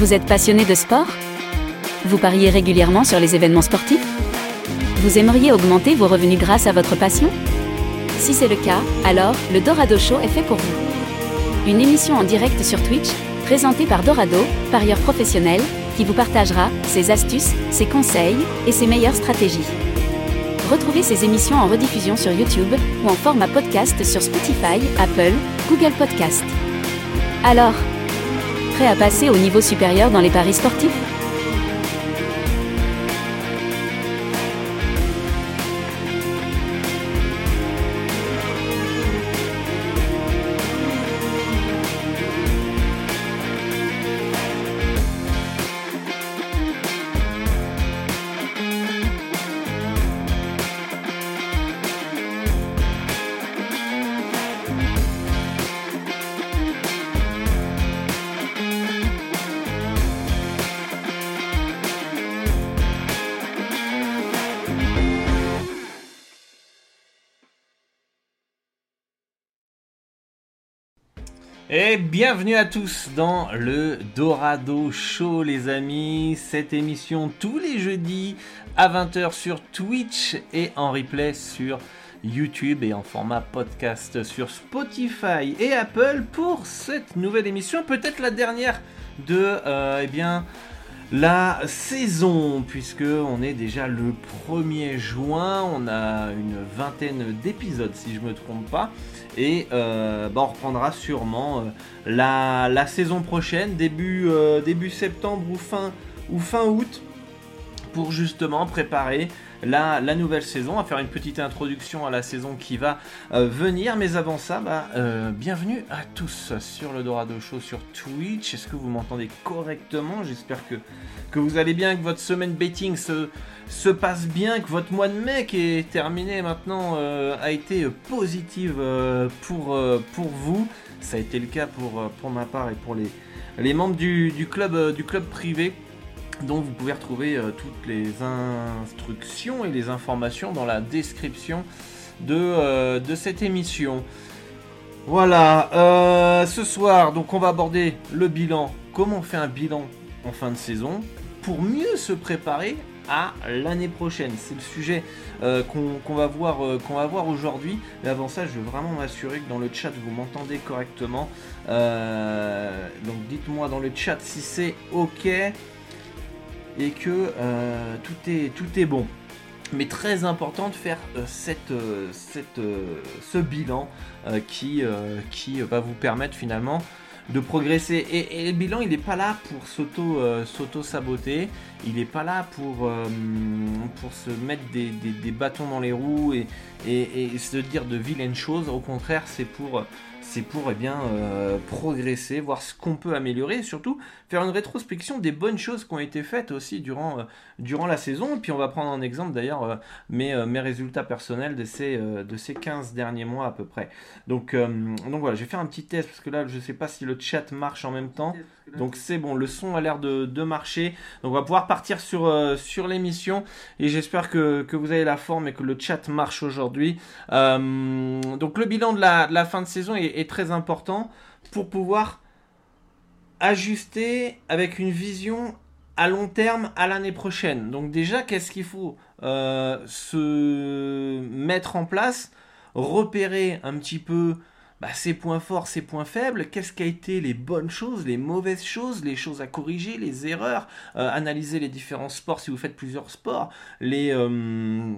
Vous êtes passionné de sport? Vous pariez régulièrement sur les événements sportifs? Vous aimeriez augmenter vos revenus grâce à votre passion? Si c'est le cas, alors le Dorado Show est fait pour vous. Une émission en direct sur Twitch, présentée par Dorado, parieur professionnel, qui vous partagera ses astuces, ses conseils et ses meilleures stratégies. Retrouvez ces émissions en rediffusion sur YouTube ou en format podcast sur Spotify, Apple, Google Podcast. Alors, à passer au niveau supérieur dans les paris sportifs bienvenue à tous dans le Dorado Show les amis, cette émission tous les jeudis à 20h sur Twitch et en replay sur YouTube et en format podcast sur Spotify et Apple pour cette nouvelle émission, peut-être la dernière de euh, eh bien la saison, puisque on est déjà le 1er juin, on a une vingtaine d'épisodes si je me trompe pas, et euh, bah, on reprendra sûrement euh, la, saison prochaine, début, euh, septembre ou fin août, pour justement préparer la, nouvelle saison, à faire une petite introduction à la saison qui va euh, venir. Mais avant ça, bah, euh, bienvenue à tous sur le Dorado Show sur Twitch. Est-ce que vous m'entendez correctement? J'espère que, vous allez bien, que votre semaine betting se, se passe bien, que votre mois de mai qui est terminé maintenant euh, a été positive pour, vous. Ça a été le cas pour, ma part et pour les, membres du club, du club privé dont vous pouvez retrouver euh, toutes les instructions et les informations dans la description de, euh, de cette émission. Voilà, euh, ce soir, donc on va aborder le bilan, comment on fait un bilan en fin de saison, pour mieux se préparer à l'année prochaine? C'est le sujet qu'on va voir, voir aujourd'hui. Mais avant ça, je veux vraiment m'assurer que dans le chat vous m'entendez correctement. Donc dites-moi dans le chat si c'est ok et que euh, tout, est, tout est bon. Mais très important de faire euh, cette, euh, cette, ce bilan qui, qui va vous permettre finalement de progresser. Et, le bilan, il n'est pas là pour s'auto s'auto saboter. Il n'est pas là pour, pour se mettre des, des, bâtons dans les roues et, et, se dire de vilaines choses. Au contraire, c'est pour c'est pour eh bien, progresser, voir ce qu'on peut améliorer et surtout faire une rétrospection des bonnes choses qui ont été faites aussi durant, euh, durant la saison. Puis on va prendre en exemple d'ailleurs euh, mes, euh, mes résultats personnels de ces, de ces 15 derniers mois à peu près. Donc, donc voilà, je vais faire un petit test parce que là je ne sais pas si le chat marche en même temps. Donc c'est bon, le son a l'air de, de, marcher. Donc on va pouvoir partir sur, sur l'émission et j'espère que, que, vous avez la forme et que le chat marche aujourd'hui. donc le bilan de la, fin de saison est très important pour pouvoir ajuster avec une vision à long terme à l'année prochaine. Donc déjà, qu'est-ce qu'il faut euh, se mettre en place? Repérer un petit peu bah, ses points forts, ses points faibles, qu'est-ce qui a été les bonnes choses, les mauvaises choses, les choses à corriger, les erreurs, euh, analyser les différents sports si vous faites plusieurs sports, les... Euh,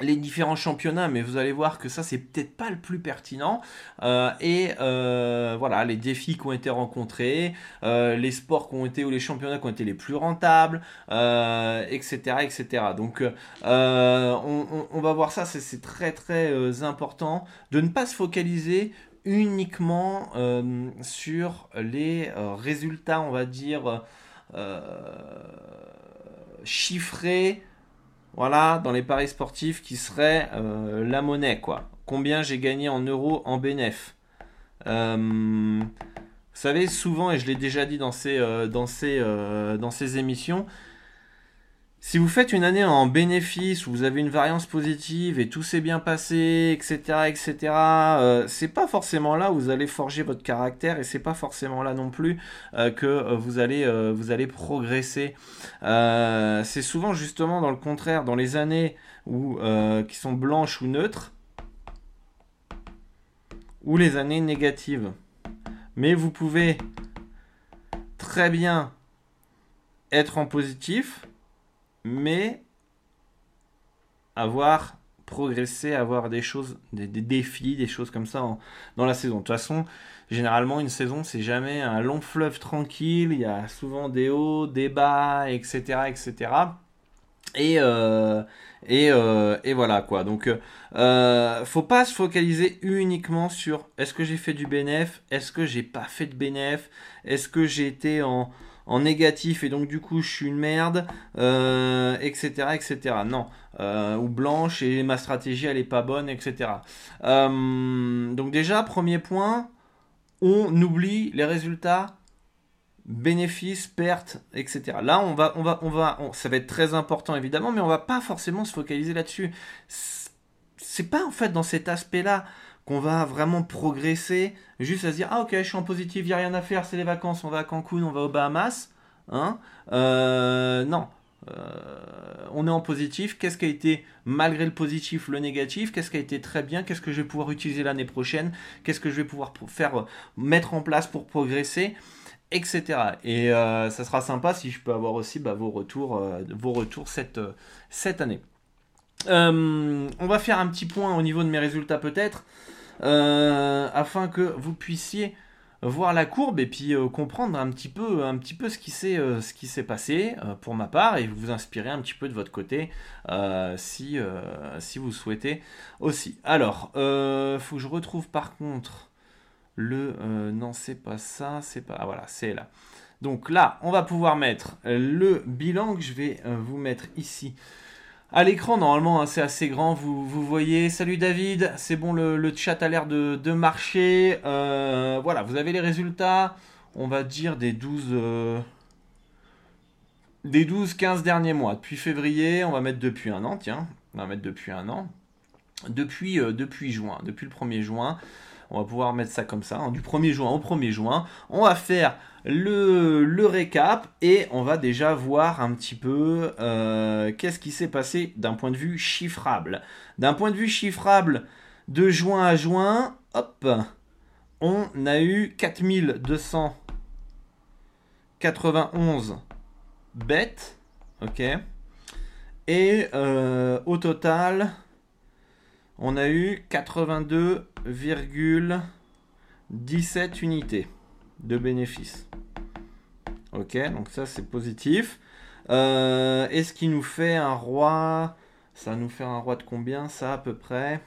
les différents championnats, mais vous allez voir que ça c'est peut-être pas le plus pertinent. Euh, et euh, voilà, les défis qui ont été rencontrés, euh, les sports qui ont été ou les championnats qui ont été les plus rentables, etc., etc. Donc on, on, on, va voir ça, c'est très très important de ne pas se focaliser uniquement sur les résultats, on va dire chiffrés voilà, dans les paris sportifs qui seraient euh, la monnaie, quoi. Combien j'ai gagné en euros en bénéf. Euh, vous savez, souvent, et je l'ai déjà dit dans ces, euh, dans ces, euh, dans ces émissions, si vous faites une année en bénéfice où vous avez une variance positive et tout s'est bien passé, etc., etc., euh, c'est pas forcément là où vous allez forger votre caractère et c'est pas forcément là non plus euh, que euh, vous allez progresser. c'est souvent justement dans le contraire, dans les années qui sont blanches ou neutres, ou les années négatives. Mais vous pouvez très bien être en positif mais avoir progressé, avoir des choses, des, défis, des choses comme ça dans la saison. De toute façon, généralement, une saison, c'est jamais un long fleuve tranquille. Il y a souvent des hauts, des bas, etc., etc. Et, euh, euh, et, voilà quoi. Donc, euh, faut pas se focaliser uniquement sur est-ce que j'ai fait du bénéf, est-ce que j'ai pas fait de bénéf, est-ce que j'ai été en, en négatif et donc du coup je suis une merde, etc., euh, etc. Non, euh, ou blanche et ma stratégie elle est pas bonne, etc. Euh, donc déjà premier point, on oublie les résultats bénéfices, pertes, etc. Là, on va, on va, on va, ça va être très important évidemment, mais on va pas forcément se focaliser là-dessus. C'est pas en fait dans cet aspect-là qu'on va vraiment progresser, juste à se dire ah ok je suis en positif, il n'y a rien à faire, c'est les vacances, on va à Cancun, on va aux Bahamas. Hein euh, non, euh, on est en positif. Qu'est-ce qui a été, malgré le positif, le négatif? Qu'est-ce qui a été très bien? Qu'est-ce que je vais pouvoir utiliser l'année prochaine? Qu'est-ce que je vais pouvoir faire, euh, mettre en place pour progresser? Etc. Et ça sera sympa si je peux avoir aussi bah, vos retours, vos retours cette année. on va faire un petit point au niveau de mes résultats peut-être. Euh, afin que vous puissiez voir la courbe et puis euh, comprendre un petit peu, un petit peu ce qui s'est, euh, passé pour ma part et vous inspirer un petit peu de votre côté si, si vous souhaitez aussi. Alors, faut que je retrouve par contre le non c'est pas ça, c'est pas ah, voilà c'est là. Donc là, on va pouvoir mettre le bilan que je vais vous mettre ici à l'écran, normalement, hein, c'est assez grand. Vous, vous, voyez. Salut David. C'est bon, le, chat a l'air de, marcher. Euh, voilà, vous avez les résultats. On va dire des 12. Euh, des 12-15 derniers mois. Depuis février, on va mettre depuis un an, tiens. On va mettre depuis un an. Depuis, euh, depuis juin. Depuis le 1er juin. On va pouvoir mettre ça comme ça. Hein, du 1er juin au 1er juin. On va faire le, récap et on va déjà voir un petit peu euh, qu'est-ce qui s'est passé d'un point de vue chiffrable. D'un point de vue chiffrable, de juin à juin, hop, on a eu 4291 bêtes, ok, et euh, au total, on a eu 82,17 unités de bénéfices. Ok, donc ça c'est positif. Euh, Est-ce qu'il nous fait un roi? Ça nous fait un roi de combien ça à peu près?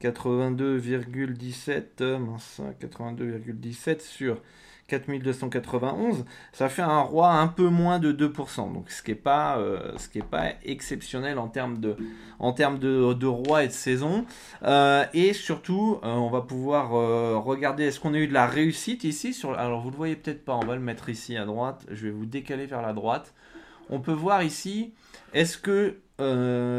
82,17 82,17 sur 4291, ça fait un roi un peu moins de 2%, donc ce qui n'est pas, euh, pas exceptionnel en termes de, en termes de, de roi et de saison. Euh, et surtout, euh, on va pouvoir regarder, est-ce qu'on a eu de la réussite ici sur, Alors vous le voyez peut-être pas, on va le mettre ici à droite, je vais vous décaler vers la droite. On peut voir ici, est-ce que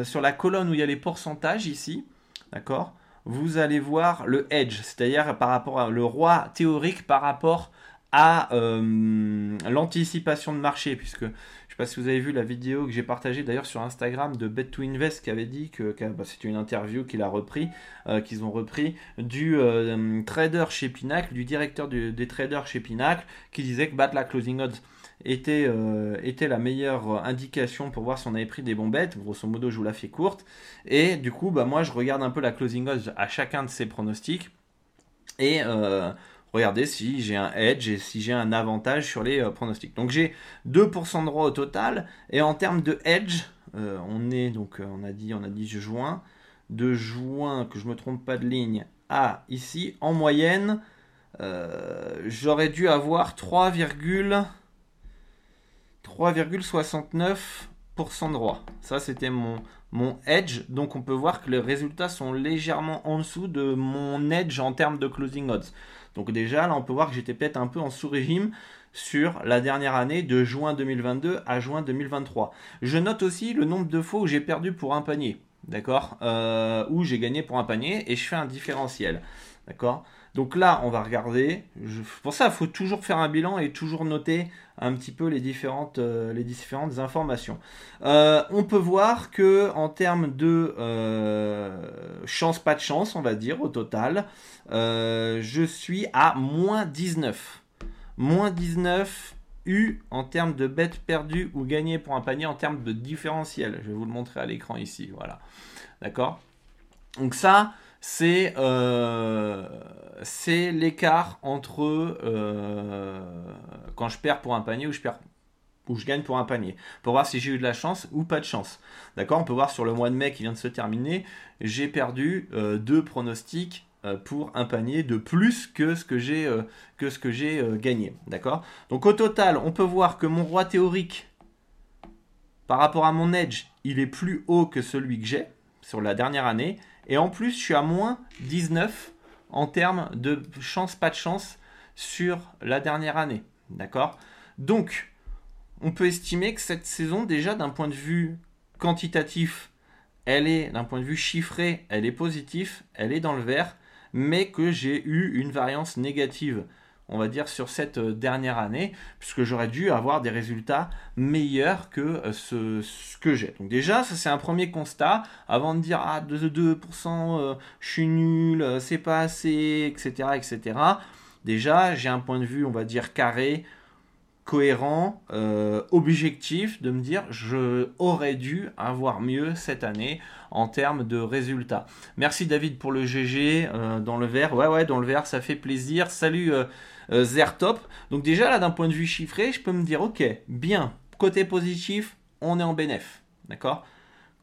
sur la colonne où il y a les pourcentages ici, d'accord vous allez voir le edge, c'est-à-dire par rapport à le roi théorique par rapport à euh, l'anticipation de marché, puisque je ne sais pas si vous avez vu la vidéo que j'ai partagée d'ailleurs sur Instagram de Bet to Invest qui avait dit que, bah, c'était une interview qu'il a repris, euh, qu'ils ont repris du euh, trader chez Pinacle, du directeur des traders chez Pinacle, qui disait que battre la closing odds était, la meilleure indication pour voir si on avait pris des bons bêtes. Grosso modo, je vous la fais courte. Et du coup, bah, moi, je regarde un peu la closing odds à chacun de ces pronostics. Et regardez si j'ai un edge et si j'ai un avantage sur les euh, pronostics. Donc j'ai 2% de droit au total. Et en termes de edge, euh, on est donc euh, on a dit on a dit juin, de juin que je me trompe pas de ligne à ici en moyenne, j'aurais dû avoir 3,69% de droit. Ça c'était mon mon edge. Donc on peut voir que les résultats sont légèrement en dessous de mon edge en termes de closing odds. Donc déjà, là, on peut voir que j'étais peut-être un peu en sous-régime. sur la dernière année de juin 2022 à juin 2023. Je note aussi le nombre de fois où j'ai perdu pour un panier, d'accord euh, Où j'ai gagné pour un panier et je fais un différentiel, d'accord donc là, on va regarder. pour ça, il faut toujours faire un bilan et toujours noter un petit peu les différentes, euh, informations. Euh, on peut voir que en termes de euh, chance, pas de chance, on va dire au total, je suis à moins 19. Moins 19 U en termes de bêtes perdues ou gagnées pour un panier en termes de différentiel. Je vais vous le montrer à l'écran ici. Voilà. D'accord? Donc ça, euh, c'est l'écart entre euh, quand je perds pour un panier ou je gagne pour un panier, pour voir si j'ai eu de la chance ou pas de chance. D'accord? On peut voir sur le mois de mai qui vient de se terminer, j'ai perdu euh, deux pronostics pour un panier de plus que ce que j'ai que ce que j'ai gagné. D'accord? Donc au total, on peut voir que mon roi théorique par rapport à mon edge, il est plus haut que celui que j'ai sur la dernière année et en plus, je suis à moins 19 en termes de chance, pas de chance sur la dernière année. D'accord? Donc, on peut estimer que cette saison, déjà d'un point de vue quantitatif, elle est, d'un point de vue chiffré, elle est positive, elle est dans le vert, mais que j'ai eu une variance négative on va dire, sur cette euh, dernière année, puisque j'aurais dû avoir des résultats meilleurs que euh, ce, que j'ai. Donc déjà, ça c'est un premier constat, avant de dire, ah, 2%, euh, je suis nul, c'est pas assez, etc., etc. Déjà, j'ai un point de vue, on va dire, carré, cohérent, objectif, de me dire, je aurais dû avoir mieux cette année en termes de résultats. Merci David pour le GG dans le vert. Ouais, ouais, dans le vert, ça fait plaisir. Salut Zertop. Donc déjà là d'un point de vue chiffré, je peux me dire ok, bien, côté positif, on est en bénéf. D'accord?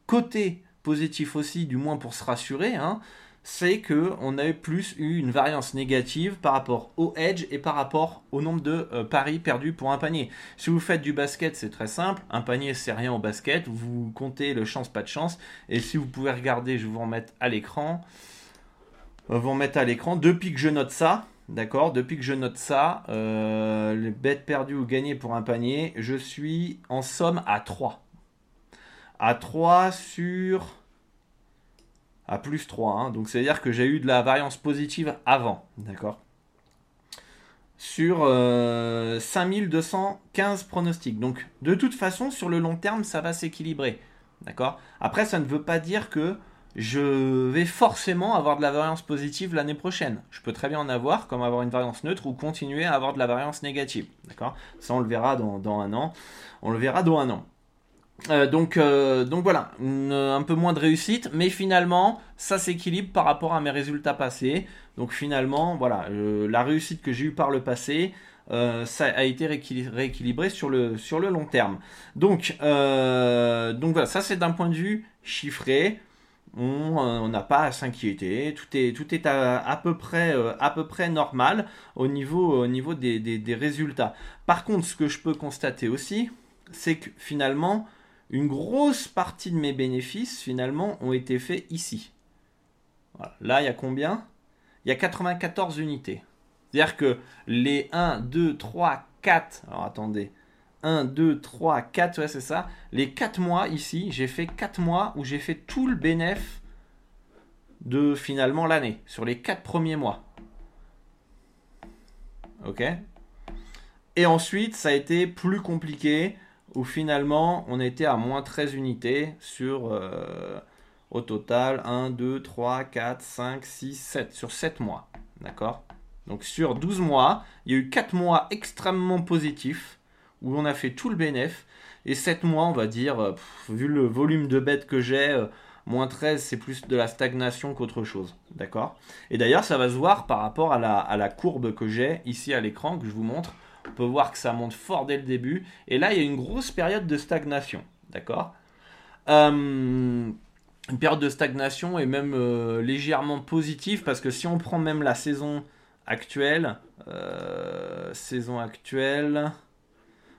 Côté positif aussi, du moins pour se rassurer, hein, c'est que on a plus eu une variance négative par rapport au edge et par rapport au nombre de euh, paris perdus pour un panier. Si vous faites du basket, c'est très simple. Un panier, c'est rien au basket. Vous comptez le chance, pas de chance. Et si vous pouvez regarder, je vais vous remettre à l'écran. Euh, vous remettre à l'écran. Depuis que je note ça, D'accord Depuis que je note ça, euh, les bêtes perdues ou gagnées pour un panier, je suis en somme à 3. À 3 sur. À plus 3. Hein. Donc c'est-à-dire que j'ai eu de la variance positive avant. D'accord Sur 5215 euh, pronostics. Donc de toute façon, sur le long terme, ça va s'équilibrer. D'accord Après, ça ne veut pas dire que je vais forcément avoir de la variance positive l'année prochaine. Je peux très bien en avoir, comme avoir une variance neutre, ou continuer à avoir de la variance négative. D'accord? Ça, on le verra dans, un an. On le verra dans un an. Euh, donc, euh, donc voilà, un peu moins de réussite, mais finalement, ça s'équilibre par rapport à mes résultats passés. Donc finalement, voilà, euh, la réussite que j'ai eue par le passé, ça a été rééquilibré sur le, sur le long terme. Donc, donc voilà, ça c'est d'un point de vue chiffré on n'a pas à s'inquiéter, tout est, tout est à, peu près, euh, à peu près normal au niveau, au niveau des, résultats. Par contre, ce que je peux constater aussi, c'est que finalement, une grosse partie de mes bénéfices, finalement, ont été faits ici. Là, il y a combien? Il y a 94 unités. C'est-à-dire que les 1, 2, 3, 4, alors attendez, 1, 2, 3, 4, ouais, c'est ça. Les 4 mois ici, j'ai fait 4 mois où j'ai fait tout le bénéfice de finalement l'année, sur les 4 premiers mois. Ok Et ensuite, ça a été plus compliqué, où finalement, on était à moins 13 unités sur, euh, au total, 1, 2, 3, 4, 5, 6, 7, sur 7 mois. D'accord? Donc sur 12 mois, il y a eu 4 mois extrêmement positifs où on a fait tout le bénéf. Et 7 mois, on va dire, euh, vu le volume de bêtes que j'ai, euh, moins 13, c'est plus de la stagnation qu'autre chose. D'accord? Et d'ailleurs, ça va se voir par rapport à la, courbe que j'ai ici à l'écran, que je vous montre. On peut voir que ça monte fort dès le début. Et là, il y a une grosse période de stagnation. D'accord? Euh, Une période de stagnation est même légèrement positive parce que si on prend même la saison actuelle, saison actuelle,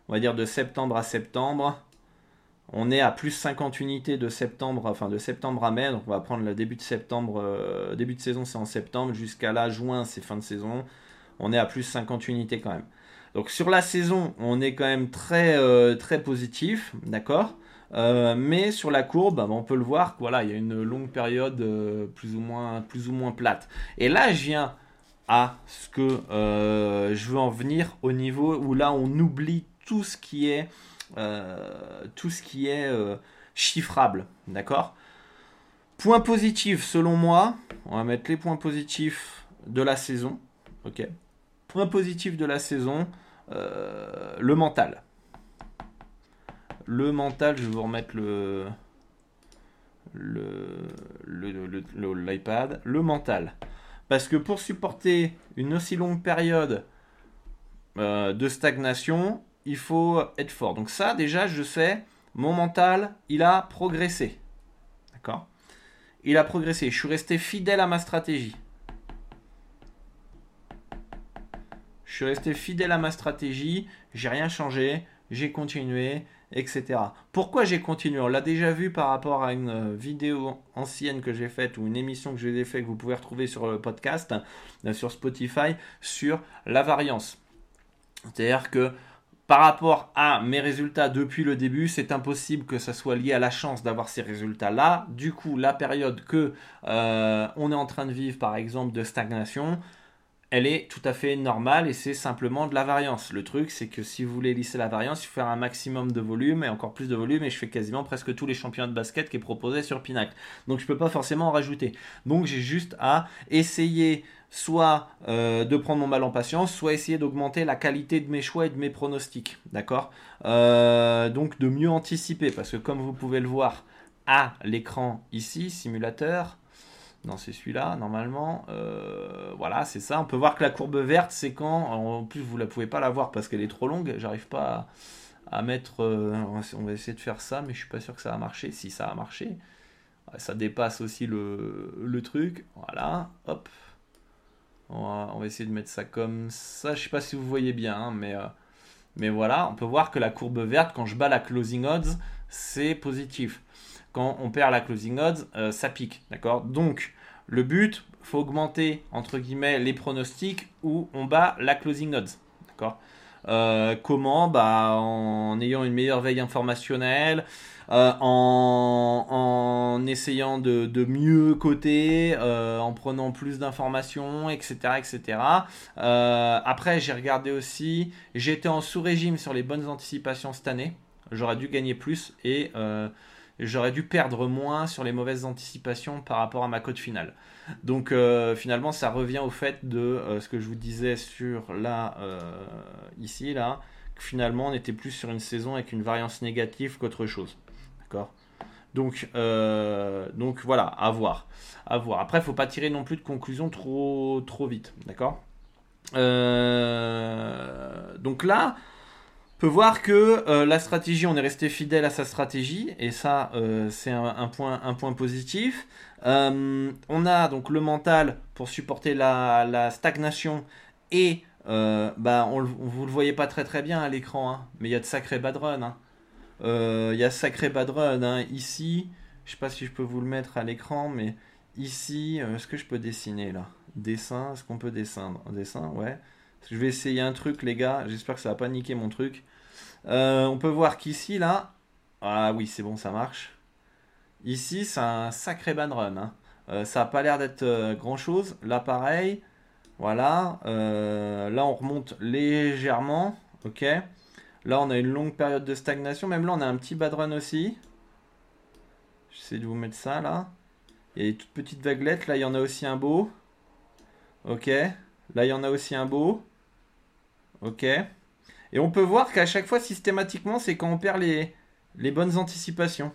on va dire de septembre à septembre. On est à plus 50 unités de septembre, enfin de septembre à mai, donc on va prendre le début de septembre, euh, début de saison c'est en septembre, jusqu'à là juin c'est fin de saison, on est à plus 50 unités quand même. Donc sur la saison, on est quand même très, euh, très positif, d'accord? Euh, mais sur la courbe, bah, on peut le voir, voilà, il y a une longue période plus, ou moins, plus ou moins plate. Et là, je viens à ce que je veux en venir au niveau où là, on oublie tout ce qui est, qui est chiffrable, d'accord? Point positif, selon moi, on va mettre les points positifs de la saison, ok? Point positif de la saison, euh, le mental. Le mental, je vais vous remettre le l'iPad. Le, mental. Parce que pour supporter une aussi longue période euh, de stagnation, il faut être fort. Donc ça, déjà, je sais, mon mental, il a progressé. D'accord? Il a progressé. Je suis resté fidèle à ma stratégie. Je suis resté fidèle à ma stratégie, j'ai rien changé, j'ai continué, etc. Pourquoi j'ai continué? On l'a déjà vu par rapport à une euh, vidéo ancienne que j'ai faite ou une émission que j'ai faite que vous pouvez retrouver sur le podcast, euh, sur Spotify, sur la variance. C'est-à-dire que par rapport à mes résultats depuis le début, c'est impossible que ça soit lié à la chance d'avoir ces résultats-là. Du coup, la période que euh, on est en train de vivre, par exemple, de stagnation, elle est tout à fait normale et c'est simplement de la variance. Le truc, c'est que si vous voulez lisser la variance, il faut faire un maximum de volume et encore plus de volume. Et je fais quasiment presque tous les championnats de basket qui est proposé sur Pinacle. Donc je ne peux pas forcément en rajouter. Donc j'ai juste à essayer soit euh, de prendre mon mal en patience, soit essayer d'augmenter la qualité de mes choix et de mes pronostics. D'accord? Euh, Donc de mieux anticiper parce que comme vous pouvez le voir à l'écran ici, simulateur, non, c'est celui-là, normalement. Euh, voilà, c'est ça. On peut voir que la courbe verte, c'est quand. En plus, vous ne pouvez pas la voir parce qu'elle est trop longue. J'arrive pas à, mettre. Euh, on va essayer de faire ça, mais je suis pas sûr que ça va marcher. Si ça a marché, ça dépasse aussi le, truc. Voilà, hop. On va, essayer de mettre ça comme ça. Je sais pas si vous voyez bien, hein, euh, mais voilà. On peut voir que la courbe verte, quand je bats la closing odds, c'est positif quand on perd la closing odds, euh, ça pique. D'accord? Donc, le but, faut augmenter, entre guillemets, les pronostics où on bat la closing odds. D'accord? Euh, comment? Bah, En ayant une meilleure veille informationnelle, euh, en, essayant de, mieux coter, en prenant plus d'informations, etc. etc. après, j'ai regardé aussi, j'étais en sous-régime sur les bonnes anticipations cette année. J'aurais dû gagner plus et j'aurais dû perdre moins sur les mauvaises anticipations par rapport à ma cote finale. Donc euh, finalement, ça revient au fait de euh, ce que je vous disais sur là, euh, ici, là, que finalement, on était plus sur une saison avec une variance négative qu'autre chose. D'accord? Donc, donc voilà, à voir. À voir. Après, faut pas tirer non plus de conclusions trop, trop vite. D'accord? Donc là, peut voir que euh, la stratégie, on est resté fidèle à sa stratégie, et ça, euh, c'est un, point, un point positif. Euh, on a donc le mental pour supporter la, stagnation, et bah, on, vous le voyez pas très très bien à l'écran, hein, mais il y a de sacrés bad run. Hein. Il y a sacré bad run hein. ici. Je sais pas si je peux vous le mettre à l'écran, mais ici, est-ce que je peux dessiner là? Dessin, est-ce qu'on peut descendre Dessin, ouais. Je vais essayer un truc, les gars. J'espère que ça va pas niquer mon truc. Euh, on peut voir qu'ici, là. Ah oui, c'est bon, ça marche. Ici, c'est un sacré ban run. Hein. Euh, ça n'a pas l'air d'être euh, grand chose. Là, pareil. Voilà. là, on remonte légèrement. Ok. Là, on a une longue période de stagnation. Même là, on a un petit bad run aussi. J'essaie de vous mettre ça là. Il y a des. Là, il y en a aussi un beau. Ok. Là, il y en a aussi un beau. Ok. Et on peut voir qu'à chaque fois, systématiquement, c'est quand on perd les, bonnes anticipations.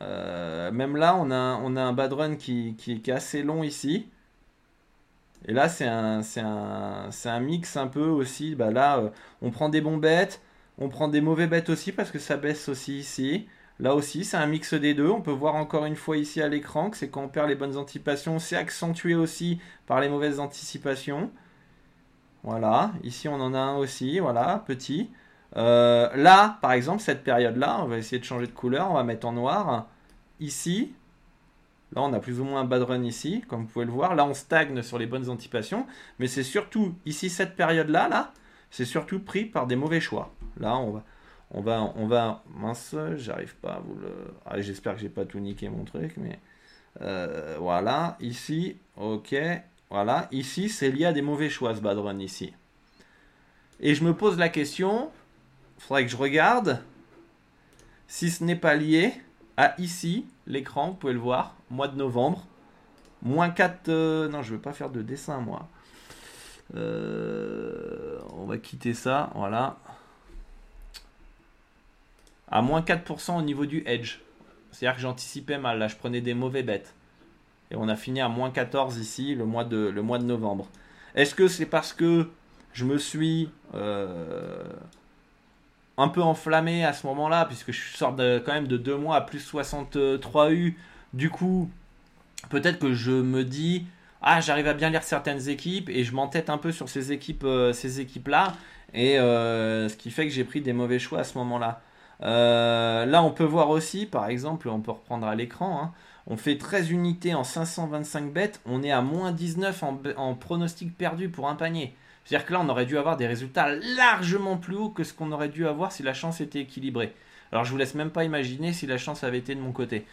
Euh, même là, on a, on a un bad run qui, est assez long ici. Et là, c'est un, mix un peu aussi. Bah là, euh, on prend des bons bêtes, on prend des mauvais bêtes aussi parce que ça baisse aussi ici. Là aussi, c'est un mix des deux. On peut voir encore une fois ici à l'écran que c'est quand on perd les bonnes anticipations, c'est accentué aussi par les mauvaises anticipations. Voilà, ici on en a un aussi, voilà, petit. Euh, là, par exemple, cette période-là, on va essayer de changer de couleur, on va mettre en noir. Ici, là on a plus ou moins un bad run ici, comme vous pouvez le voir. Là on stagne sur les bonnes anticipations, mais c'est surtout ici cette période-là, là, c'est surtout pris par des mauvais choix. Là, on va, on va, on va, mince, j'arrive pas à vous le, ah, j'espère que j'ai pas tout niqué mon truc, mais euh, voilà, ici, ok, voilà, ici, c'est lié à des mauvais choix ce bad run ici. Et je me pose la question, il faudrait que je regarde si ce n'est pas lié à ici, l'écran, vous pouvez le voir, mois de novembre, moins 4, euh, non, je ne veux pas faire de dessin moi. Euh, on va quitter ça, voilà. À moins 4% au niveau du edge. C'est-à-dire que j'anticipais mal, là je prenais des mauvais bêtes. Et on a fini à moins 14 ici, le mois de, novembre. Est-ce que c'est parce que je me suis euh, un peu enflammé à ce moment-là, puisque je sors de, quand même de deux mois à plus 63 U. Du coup, peut-être que je me dis, ah, j'arrive à bien lire certaines équipes et je m'entête un peu sur ces équipes, euh, équipes-là, et euh, ce qui fait que j'ai pris des mauvais choix à ce moment-là. là, on peut voir aussi, par exemple, on peut reprendre à l'écran, hein, on fait 13 unités en 525 bêtes, on est à moins 19 en, pronostic perdu pour un panier. C'est-à-dire que là, on aurait dû avoir des résultats largement plus hauts que ce qu'on aurait dû avoir si la chance était équilibrée. Alors, je vous laisse même pas imaginer si la chance avait été de mon côté.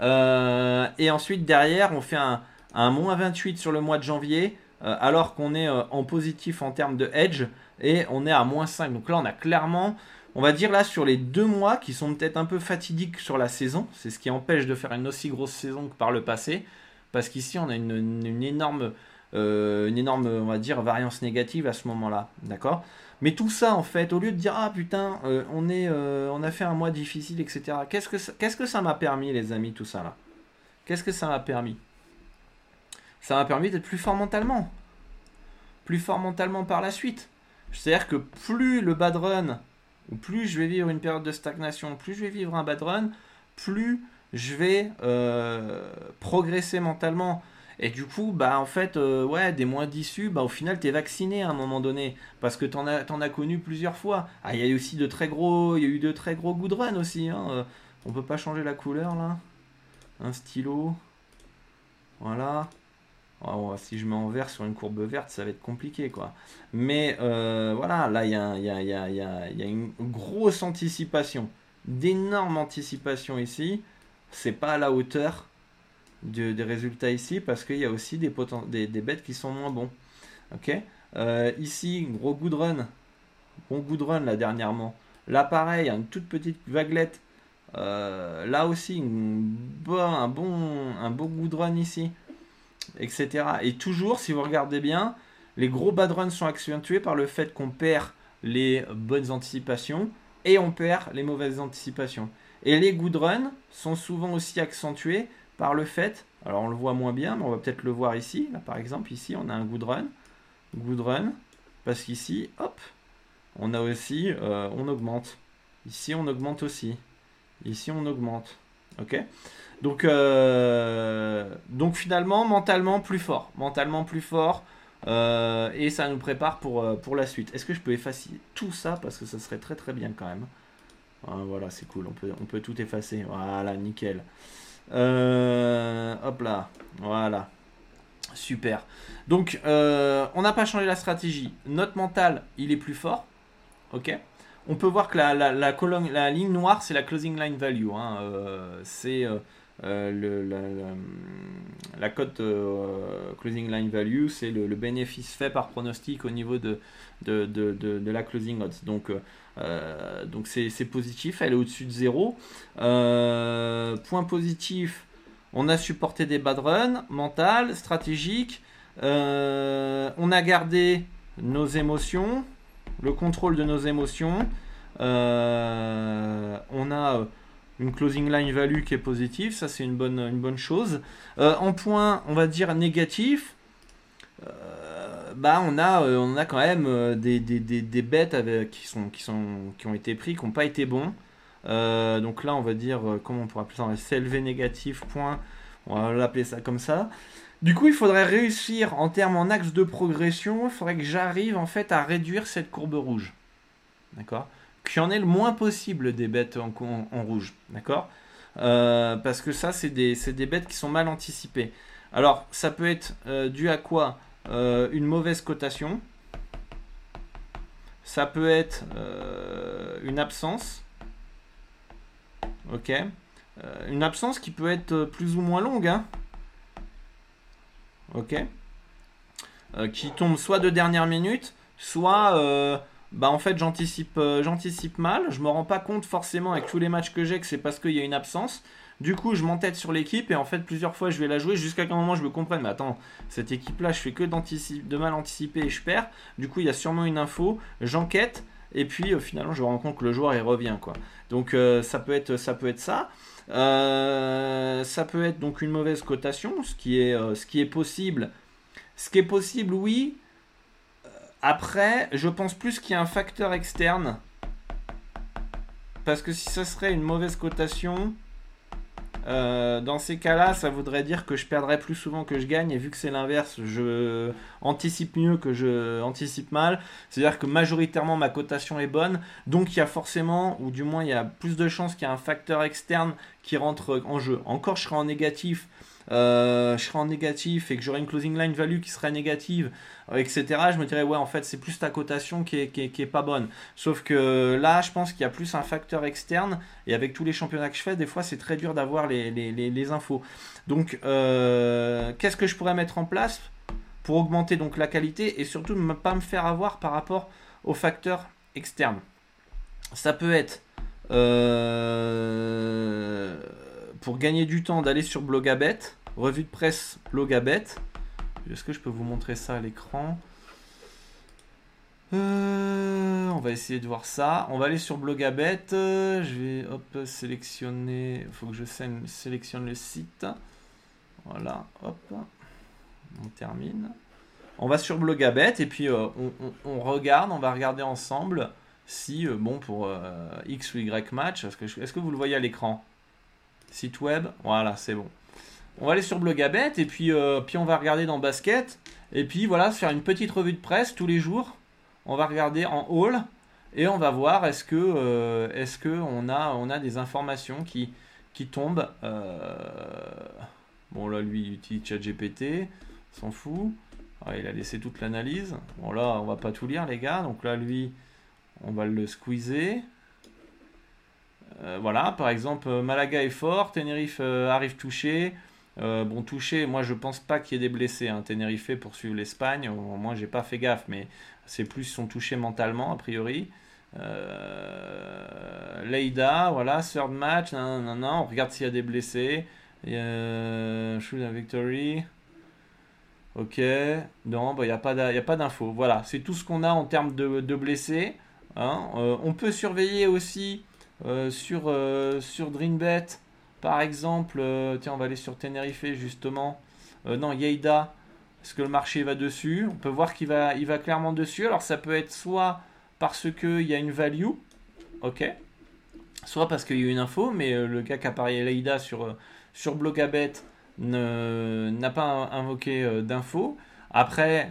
Euh, et ensuite, derrière, on fait un, moins 28 sur le mois de janvier, euh, alors qu'on est euh, en positif en termes de edge, et on est à moins 5. Donc là, on a clairement, on va dire là, sur les deux mois qui sont peut-être un peu fatidiques sur la saison, c'est ce qui empêche de faire une aussi grosse saison que par le passé, parce qu'ici, on a une énorme euh, une énorme, on va dire, variance négative à ce moment-là. D'accord? Mais tout ça, en fait, au lieu de dire Ah putain, euh, on, est, euh, on a fait un mois difficile, etc. Qu'est-ce que ça, qu'est-ce que ça m'a permis, les amis, tout ça là? Qu'est-ce que ça m'a permis? Ça m'a permis d'être plus fort mentalement. Plus fort mentalement par la suite. C'est-à-dire que plus le bad run, plus je vais vivre une période de stagnation, plus je vais vivre un bad run, plus je vais progresser mentalement. Et du coup, bah en fait, euh, ouais, des mois d'issue, bah au final, tu es vacciné à un moment donné. Parce que tu en as, as connu plusieurs fois. Ah, il y a eu aussi de très gros, il y a eu de très gros good run aussi. Hein. Euh, on peut pas changer la couleur là. Un stylo. Voilà. Oh, si je mets en vert sur une courbe verte, ça va être compliqué quoi. Mais euh, voilà, là il y a, une grosse anticipation, d'énormes anticipations ici. C'est pas à la hauteur des résultats ici parce qu'il y a aussi des, des, des, bêtes qui sont moins bons. Ok? Euh, Ici, gros good run. Bon good run là dernièrement. Là pareil, une toute petite vaguelette. Euh, là aussi, un bon, un beau good run ici. Etc. Et toujours, si vous regardez bien, les gros bad runs sont accentués par le fait qu'on perd les bonnes anticipations et on perd les mauvaises anticipations. Et les good runs sont souvent aussi accentués par le fait, alors on le voit moins bien, mais on va peut-être le voir ici. Là, par exemple, ici, on a un good run. Good run. Parce qu'ici, hop, on a aussi, euh, on augmente. Ici, on augmente aussi. Ici, on augmente. Ok? Donc, euh, donc finalement, mentalement plus fort. Mentalement plus fort. Euh, et ça nous prépare pour, pour la suite. Est-ce que je peux effacer tout ça? Parce que ça serait très très bien quand même. Ah, voilà, c'est cool. On peut, tout effacer. Voilà, nickel. Euh, hop là, voilà. Super. Donc, euh, on n'a pas changé la stratégie. Notre mental, il est plus fort. Ok? On peut voir que la, la, ligne noire, c'est la closing line value. Hein. Euh, la, cote closing line value, c'est le, bénéfice fait par pronostic au niveau de, de, de, de la closing odds. Donc, euh, donc c'est positif, elle est au-dessus de 0. Euh, point positif, on a supporté des bad runs, mental, stratégique. Euh, on a gardé nos émotions, le contrôle de nos émotions. on a une closing line value qui est positive, ça c'est une bonne, une bonne chose. en point, on va dire négatif, bah on a, euh, on a quand même euh, des, des, des, bêtes qui, sont, qui, sont, qui ont été pris, qui n'ont pas été bons. Euh, donc là, on va dire, comment on pourrait appeler ça CLV négatif, point. On va l'appeler ça comme ça. Du coup, il faudrait réussir en termes en axe de progression. Il faudrait que j'arrive en fait à réduire cette courbe rouge. D'accord? Qu'il en ait le moins possible des bêtes en, rouge. D'accord Parce que ça, c'est des, bêtes qui sont mal anticipées. Alors, ça peut être dû à quoi euh, une mauvaise cotation. ça peut être une absence. Ok. une absence qui peut être plus ou moins longue. Hein. Ok. qui tombe soit de dernière minute, soit bah en fait j'anticipe euh, j'anticipe mal, je me rends pas compte forcément avec tous les matchs que j'ai que c'est parce qu'il y a une absence. Du coup, je m'entête sur l'équipe et en fait plusieurs fois je vais la jouer jusqu'à qu'un moment je me comprenne mais attends, cette équipe là, je fais que de mal anticiper et je perds. Du coup, il y a sûrement une info, j'enquête et puis euh, finalement je me rends compte que le joueur il revient quoi. Donc euh, ça peut être ça peut être ça. ça peut être donc une mauvaise cotation, ce qui est ce qui est possible. Ce qui est possible, oui, après, je pense plus qu'il y a un facteur externe. Parce que si ça serait une mauvaise cotation, euh, dans ces cas-là, ça voudrait dire que je perdrais plus souvent que je gagne. Et vu que c'est l'inverse, je anticipe mieux que je anticipe mal. C'est-à-dire que majoritairement ma cotation est bonne. Donc il y a forcément, ou du moins il y a plus de chances qu'il y ait un facteur externe qui rentre en jeu. Encore, je serai en négatif euh, je serai en négatif et que j'aurai une closing line value qui serait négative, euh, etc., je me dirais, ouais, en fait, c'est plus ta cotation qui est, qui, est, pas bonne. Sauf que là, je pense qu'il y a plus un facteur externe, et avec tous les championnats que je fais, des fois, c'est très dur d'avoir les, les, les, infos. Donc, euh, qu'est-ce que je pourrais mettre en place pour augmenter donc la qualité et surtout ne pas me faire avoir par rapport aux facteurs externes? Ça peut être pour gagner du temps d'aller sur Blogabet Revue de presse Blogabet. Est-ce que je peux vous montrer ça à l'écran? Euh, On va essayer de voir ça. On va aller sur Blogabet. je vais hop, sélectionner. Il faut que je sélectionne le site. Voilà, hop. On termine. On va sur Blogabet et puis euh, on, regarde, on va regarder ensemble si, euh, bon, pour X ou Y match, est-ce que vous le voyez à l'écran? Site web, voilà, c'est bon. On va aller sur Blogabet et puis, euh, puis on va regarder dans Basket. Et puis voilà, faire une petite revue de presse tous les jours. On va regarder en hall et on va voir est-ce que, euh, on, a, des informations qui, qui tombent. Euh, bon là lui il utilise ChatGPT, s'en fout. Il a laissé toute l'analyse. Bon là on va pas tout lire les gars. Donc là lui on va le squeezer. voilà, par exemple, Malaga est fort, Tenerife arrive touché, euh, bon, touché, moi je pense pas qu'il y ait des blessés. Hein. Tenerife pour suivre l'Espagne, moi j'ai pas fait gaffe, mais c'est plus sont touchés mentalement a priori. Euh, Leida, voilà, third match, non, non, non, on regarde s'il y a des blessés. Shoot a victory. Ok, non, il n'y a pas d'infos. Voilà, c'est tout ce qu'on a en termes de, blessés. Hein. Euh, on peut surveiller aussi euh, sur, sur Dreambet par exemple, euh, tiens, on va aller sur Tenerife justement. Euh, non, Yeida. Est-ce que le marché va dessus? On peut voir qu'il va, clairement dessus. Alors ça peut être soit parce qu'il y a une value, ok, soit parce qu'il y a une info, mais euh, le gars qui a parié Yeida sur, sur Blogabet n'a pas invoqué d'infos. Après,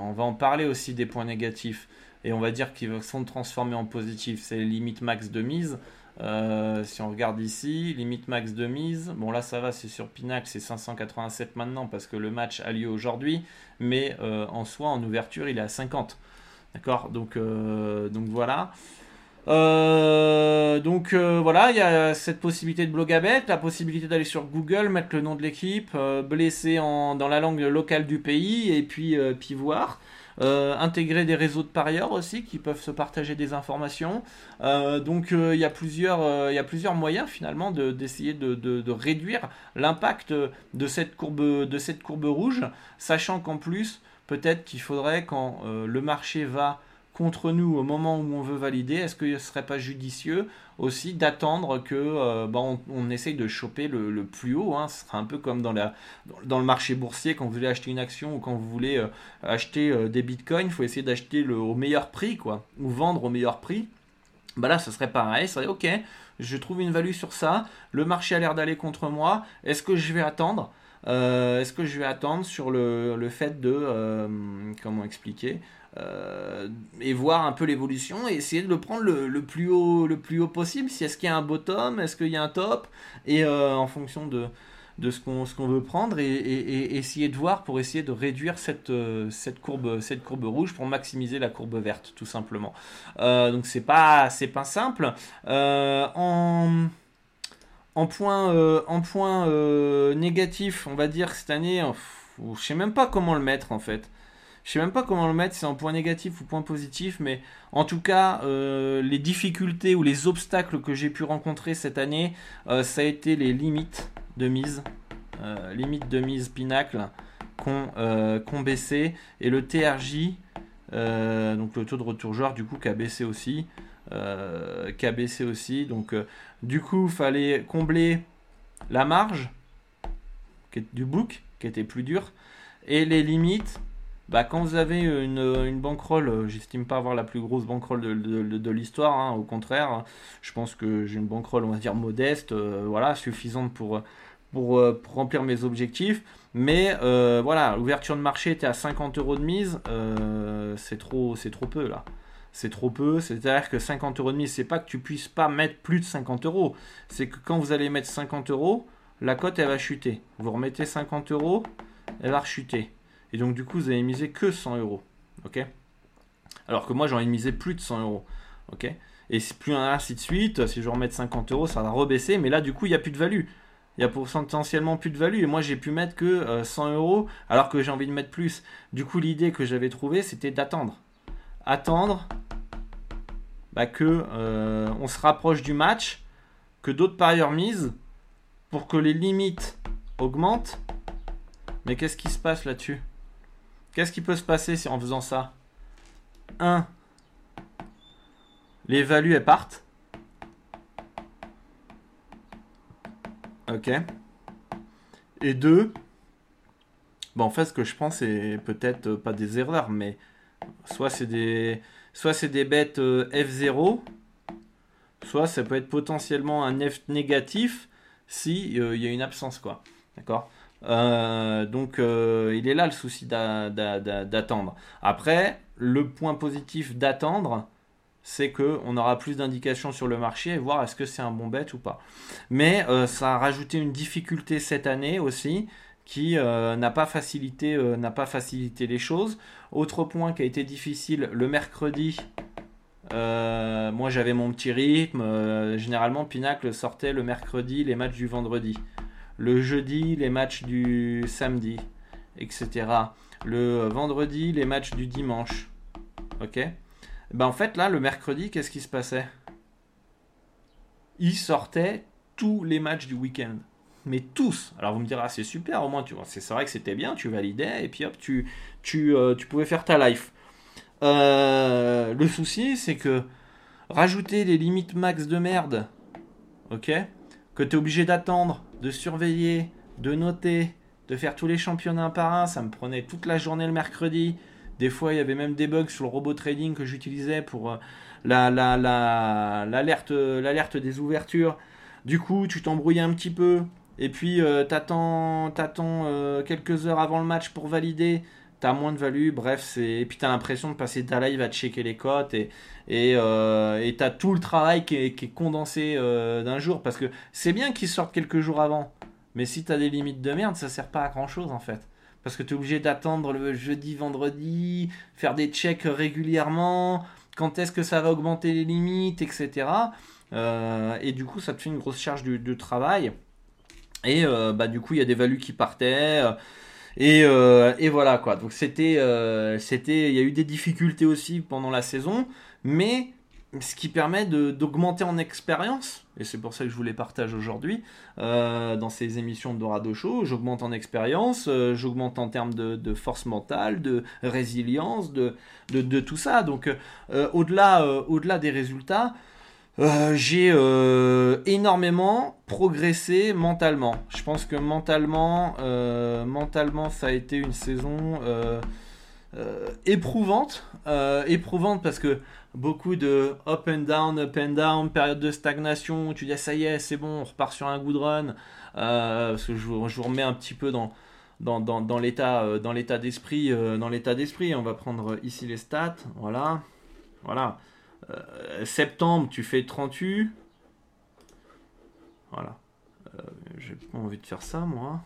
on va en parler aussi des points négatifs. Et on va dire qu'ils sont transformés en positifs. C'est les limites max de mise. Euh, si on regarde ici, limite max de mise. Bon, là, ça va, c'est sur Pinac, c'est 587 maintenant parce que le match a lieu aujourd'hui. Mais euh, en soi, en ouverture, il est à 50. D'accord? Donc, euh, donc voilà. donc voilà, il y a cette possibilité de blogabet, la possibilité d'aller sur Google, mettre le nom de l'équipe, blesser en, dans la langue locale du pays et puis, puis voir. Euh, intégrer des réseaux de parieurs aussi qui peuvent se partager des informations. Euh, donc euh, il y, a plusieurs, il y a plusieurs moyens finalement d'essayer de, de, de, réduire l'impact de, de cette courbe rouge, sachant qu'en plus peut-être qu'il faudrait quand le marché va contre nous au moment où on veut valider, est-ce que ce serait pas judicieux aussi d'attendre que euh, bah, on, essaye de choper le, plus haut hein. Ce sera un peu comme dans, la, dans le marché boursier quand vous voulez acheter une action ou quand vous voulez euh, acheter euh, des bitcoins, il faut essayer d'acheter au meilleur prix quoi, ou vendre au meilleur prix. Bah là, ce serait pareil, ça serait ok, je trouve une value sur ça, le marché a l'air d'aller contre moi, est-ce que je vais attendre Est-ce que je vais attendre sur le, le fait de, comment expliquer, euh, et voir un peu l'évolution et essayer de le prendre le, plus haut le plus haut possible si est-ce qu'il y a un bottom est-ce qu'il y a un top et euh, en fonction de de ce qu'on veut prendre et, essayer de voir pour essayer de réduire cette, euh, cette, courbe, cette courbe rouge pour maximiser la courbe verte, tout simplement. Donc c'est pas, pas simple. En, en point, en point négatif, on va dire cette année, je sais même pas comment le mettre en fait. Je sais même pas comment le mettre, c'est en point négatif ou point positif, mais en tout cas, les difficultés ou les obstacles que j'ai pu rencontrer cette année, ça a été les limites de mise, euh, limite de mise pinacle qu'on euh, baissé et le TRJ, euh, donc le taux de retour joueur du coup qui a baissé aussi, qui a baissé aussi. Donc du coup, fallait combler la marge du book qui était plus dur et les limites bah, quand vous avez une, une bankroll, j'estime pas avoir la plus grosse bankroll de, de, l'histoire, hein, au contraire, je pense que j'ai une bankroll, on va dire, modeste, voilà, suffisante pour, euh, pour, remplir mes objectifs. Mais euh, voilà, l'ouverture de marché était à 50 euros de mise. Euh, c'est trop, trop peu là. C'est trop peu. C'est-à-dire que 50 euros de mise, c'est pas que tu puisses pas mettre plus de 50 euros. C'est que quand vous allez mettre 50 euros, la cote elle va chuter. Vous remettez 50 euros, elle va rechuter. Et donc du coup, vous allez miser que 100 euros. Alors que moi, envie de miser plus de 100 euros. Et plus ainsi de suite. Si je remets 50 euros, ça va rebaisser. Mais là, du coup, il n'y a plus de value il y a potentiellement plus de value. Et moi, j'ai pu mettre que 100 euh, euros alors que j'ai envie de mettre plus. Du coup, l'idée que j'avais trouvée, c'était d'attendre. Attendre bah, que euh, on se rapproche du match, que d'autres parieurs misent pour que les limites augmentent. Mais qu'est-ce qui se passe là-dessus? Qu'est-ce qui peut se passer si en faisant ça? 1. Les values elles partent. Ok. Et deux, bon, en fait, ce que je pense, c'est peut-être pas des erreurs, mais soit c'est des, bêtes euh, F0, soit ça peut être potentiellement un F négatif si euh, il y a une absence, quoi. D'accord? euh, donc il est là le souci d'attendre. Après, le point positif d'attendre, c'est qu'on aura plus d'indications sur le marché et voir est-ce que c'est un bon bet ou pas. Mais euh, ça a rajouté une difficulté cette année aussi qui euh, euh, n'a pas facilité les choses. Autre point qui a été difficile le mercredi. moi j'avais mon petit rythme. généralement Pinacle sortait le mercredi les matchs du vendredi. Le jeudi les matchs du samedi, etc. Le vendredi les matchs du dimanche. Ok? Ben en fait, là, le mercredi, qu'est-ce qui se passait? Il sortait tous les matchs du week-end. Mais tous. Alors vous me direz, ah, c'est super, au moins, tu vois, c'est vrai que c'était bien, tu validais, et puis hop, tu, tu, euh, tu pouvais faire ta life. Euh, le souci, c'est que rajouter les limites max de merde, ok? Que tu es obligé d'attendre, de surveiller, de noter, de faire tous les championnats un par un, ça me prenait toute la journée le mercredi. Des fois, il y avait même des bugs sur le robot trading que j'utilisais pour euh, l'alerte la, des ouvertures. Du coup, tu t'embrouillais un petit peu. Et puis, euh, t'attends, euh, quelques heures avant le match pour valider. T'as moins de value. Bref, et puis t'as l'impression de passer ta live à checker les cotes. Et et t'as tout le travail qui est, condensé d'un jour. Parce que c'est bien qu'ils sortent quelques jours avant. Mais si t'as des limites de merde, ça sert pas à grand chose en fait parce que tu es obligé d'attendre le jeudi, vendredi, faire des checks régulièrement, quand est-ce que ça va augmenter les limites, etc. Euh, et du coup, ça te fait une grosse charge de, travail. Et euh, bah, du coup, il y a des values qui partaient. Euh, et, voilà quoi. Donc c'était, c'était, il y a eu des difficultés aussi pendant la saison, mais ce qui permet d'augmenter en expérience, et c'est pour ça que je vous les partage aujourd'hui euh, dans ces émissions de Dorado Show, j'augmente en expérience, euh, j'augmente en termes de, force mentale, de résilience, de, de, tout ça. Donc euh, au-delà au -delà des résultats, j'ai énormément progressé mentalement. Je pense que mentalement, mentalement ça a été une saison éprouvante. éprouvante parce que beaucoup de up and down, up and down, période de stagnation, tu dis ça y est, c'est bon, on repart sur un good run, euh, parce que je, vous remets un petit peu dans, dans, l'état euh, dans l'état d'esprit euh, dans l'état d'esprit. On va prendre ici les stats. Voilà. Voilà septembre tu fais 38 voilà vais J'ai envie de faire ça, moi.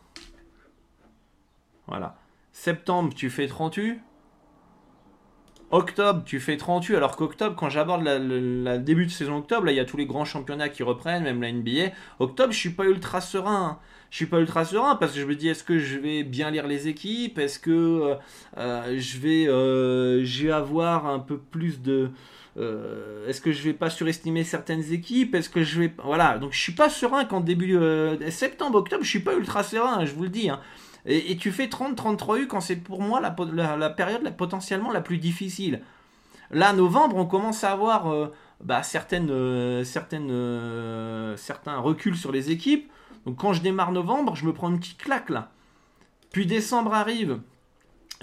Voilà. Septembre, tu fais 38. Octobre, tu fais 38, alors qu'octobre, quand j'aborde la, début de saison octobre, là, il y a tous les grands championnats qui reprennent, même la NBA. Octobre, je suis pas ultra serein. Je suis pas ultra serein parce que je me dis, est-ce que je vais bien lire les équipes? Est-ce que euh, euh, je euh, je vais avoir un peu plus de... est-ce que je vais pas surestimer certaines équipes? Est-ce que je vais... Voilà, donc je suis pas serein qu'en début septembre, octobre, je suis pas ultra serein, je vous le dis. Hein. Et, tu fais 30-33 U quand c'est pour moi la, période potentiellement la plus difficile. Là, novembre, on commence à avoir euh, bah, certaines, euh, euh, certains reculs sur les équipes. Donc quand je démarre novembre, je me prends une petite claque là. Puis décembre arrive,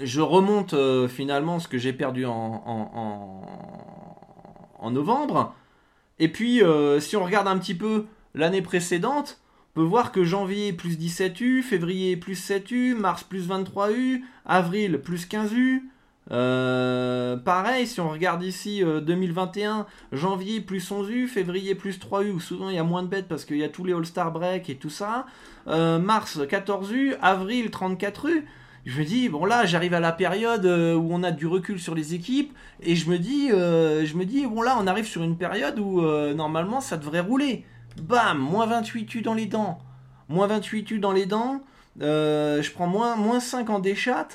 je remonte finalement ce que j'ai perdu en, novembre. Et puis, si on regarde un petit peu l'année précédente, peut voir que janvier plus 17 U, février plus 7 U, mars plus 23 U, avril plus 15 U. Euh, pareil, si on regarde ici 2021, euh, janvier plus 11 U, février plus 3 U, souvent il y a moins de bêtes parce qu'il y a tous les All-Star Break et tout ça. Euh, mars 14 U, avril 34 U. Je me dis, bon là j'arrive à la période où on a du recul sur les équipes et je me dis, je me dis bon là on arrive sur une période où normalement ça devrait rouler. Bam, moins 28 U dans les dents. Moins 28 U dans les dents. Euh, je prends moins, moins 5 en déchat.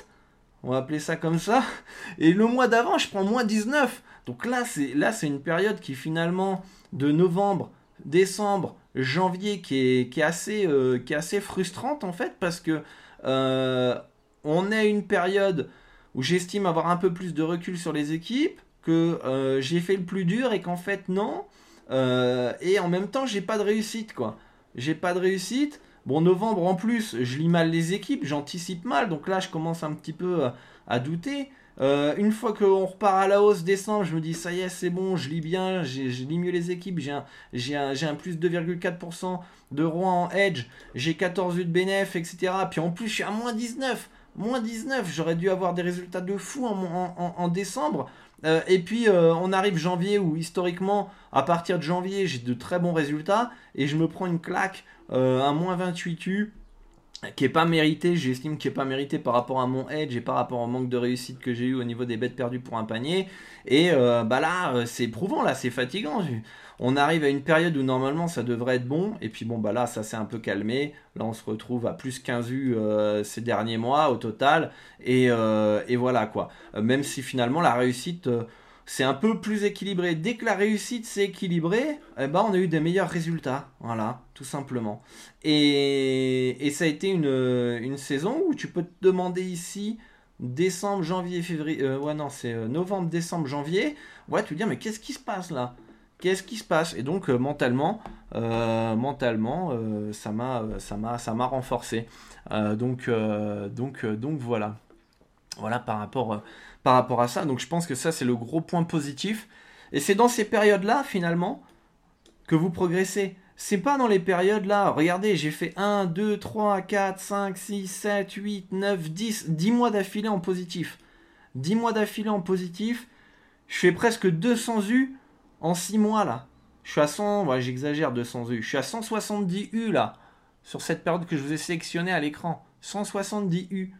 On va appeler ça comme ça. Et le mois d'avant, je prends moins 19. Donc là, c'est là, c'est une période qui finalement de novembre, décembre, janvier, qui est, assez, euh, frustrante en fait parce que euh, on est une période où j'estime avoir un peu plus de recul sur les équipes, que j'ai fait le plus dur et qu'en fait non. Euh, et en même temps, j'ai pas de réussite, quoi. J'ai pas de réussite. Bon, novembre en plus, je lis mal les équipes, j'anticipe mal, donc là, je commence un petit peu à, douter. Euh, une fois qu'on repart à la hausse décembre, je me dis ça y est, c'est bon, je lis bien, je lis mieux les équipes, j'ai un, un, plus 2,4% de roi en edge, j'ai 14 U de bénéf, etc. Puis en plus, je suis à moins 19, moins 19, j'aurais dû avoir des résultats de fou en décembre. Euh, et puis euh, on arrive janvier où historiquement, à partir de janvier, j'ai de très bons résultats. Et je me prends une claque, euh, un moins 28 U qui est pas mérité, j'estime qui est pas mérité par rapport à mon edge et par rapport au manque de réussite que j'ai eu au niveau des bêtes perdues pour un panier. Et bah là, c'est éprouvant, là, c'est fatigant on arrive à une période où normalement ça devrait être bon, et puis bon, bah là, ça s'est un peu calmé. Là, on se retrouve à plus 15 U euh, ces derniers mois au total, et, euh, voilà quoi. Euh, même si finalement la réussite. c'est un peu plus équilibré. Dès que la réussite s'est équilibrée, eh ben, on a eu des meilleurs résultats. Voilà, tout simplement. Et, ça a été une, une, saison où tu peux te demander ici décembre, janvier, février. ouais, non, c'est novembre, décembre, janvier. Ouais, tu te dis, mais qu'est-ce qui se passe là? Qu'est-ce qui se passe? Et donc euh, mentalement, euh, mentalement, euh, ça m'a, ça m'a, renforcé. donc, donc, donc voilà, voilà par rapport, par rapport à ça. Donc je pense que ça c'est le gros point positif. Et c'est dans ces périodes-là finalement que vous progressez. C'est pas dans les périodes là. Regardez, j'ai fait 1, 2, 3, 4, 5, 6, 7, 8, 9, 10, 10 mois d'affilée en positif. 10 mois d'affilée en positif. Je fais presque 200 U en 6 mois là. Je suis à 100, ouais, j'exagère 200 U. Je suis à 170 U là, sur cette période que je vous ai sélectionnée à l'écran. 170 U.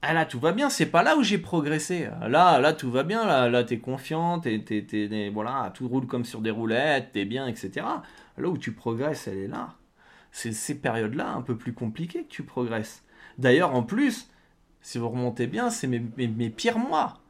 Ah là, tout va bien, c'est pas là où j'ai progressé. Là, là, tout va bien, là, là t'es confiant, t'es, t'es, voilà, tout roule comme sur des roulettes, t'es bien, etc. Là où tu progresses, elle est là. C'est ces périodes-là un peu plus compliquées que tu progresses. D'ailleurs, en plus, si vous remontez bien, c'est mes pires mois.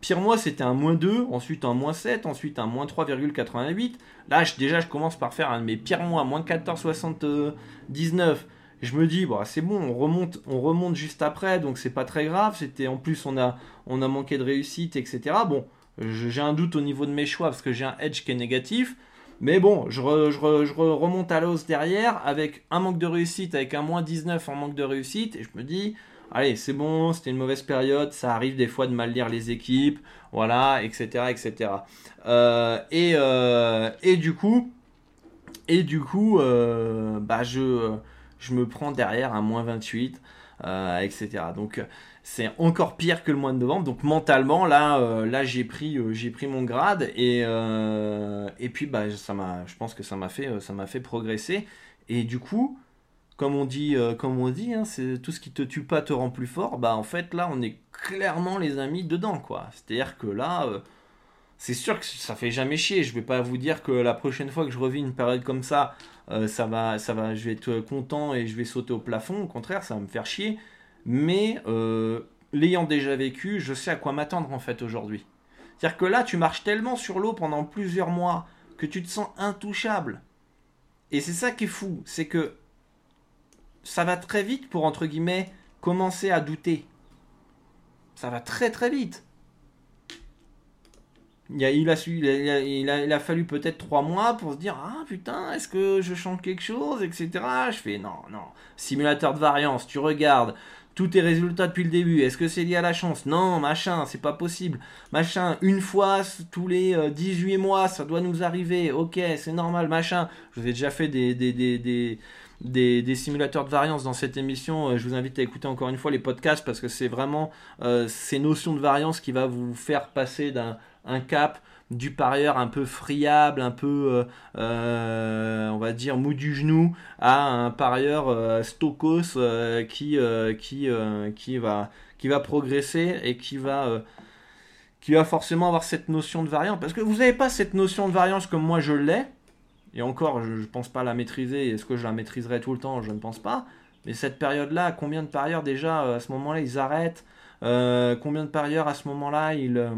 Pire mois, c'était un moins 2, ensuite un moins 7, ensuite un moins 3,88. Là, déjà, je commence par faire un de mes pires mois, moins 14,79. Je me dis, bon, c'est bon, on remonte, on remonte juste après, donc c'est pas très grave. C'était En plus, on a, on a manqué de réussite, etc. Bon, j'ai un doute au niveau de mes choix parce que j'ai un edge qui est négatif. Mais bon, je, je remonte à l'os derrière avec un manque de réussite, avec un moins 19 en manque de réussite. Et je me dis, allez, c'est bon, c'était une mauvaise période, ça arrive des fois de mal lire les équipes, voilà, etc., etc. Euh, et, euh, et du coup, et du coup, euh, bah je, me prends derrière un moins 28, etc. Donc c'est encore pire que le mois de novembre. Donc mentalement, là, là j'ai pris, pris mon grade et, et puis bah, ça m'a, je pense que ça m'a fait, ça m'a fait progresser. Et du coup, comme on dit, comme on dit, hein, c'est tout ce qui te tue pas te rend plus fort. Bah en fait là, on est clairement les amis dedans quoi. C'est-à-dire que là, c'est sûr que ça fait jamais chier. Je vais pas vous dire que la prochaine fois que je revis une période comme ça, ça va, ça va, je vais être content et je vais sauter au plafond. Au contraire, ça va me faire chier mais euh, l'ayant déjà vécu, je sais à quoi m'attendre en fait aujourd'hui. C'est-à-dire que là, tu marches tellement sur l'eau pendant plusieurs mois que tu te sens intouchable. Et c'est ça qui est fou, c'est que ça va très vite pour, entre guillemets, commencer à douter. Ça va très très vite. Il a, fallu peut-être trois mois pour se dire Ah putain, est-ce que je change quelque chose, etc. Je fais non, non. Simulateur de variance, tu regardes, tous tes résultats depuis le début. Est-ce que c'est lié à la chance? Non, machin, c'est pas possible. Machin, une fois tous les 18 euh, mois, ça doit nous arriver. Ok, c'est normal, machin. Je vous ai déjà fait des simulateurs de variance dans cette émission. Euh, je vous invite à écouter encore une fois les podcasts parce que c'est vraiment euh, ces notions de variance qui va vous faire passer d'un cap du parieur un peu friable, un peu, euh, on va dire, mou du genou, à un parieur euh, stokos qui, qui, qui, va, qui va progresser et qui va, qui va forcément avoir cette notion de variance. Parce que vous n'avez pas cette notion de variance comme moi je l'ai, et encore, je ne pense pas la maîtriser. Est-ce que je la maîtriserai tout le temps? Je ne pense pas. Mais cette période-là, combien de parieurs déjà à ce moment-là ils arrêtent? Combien de parieurs à ce moment-là ils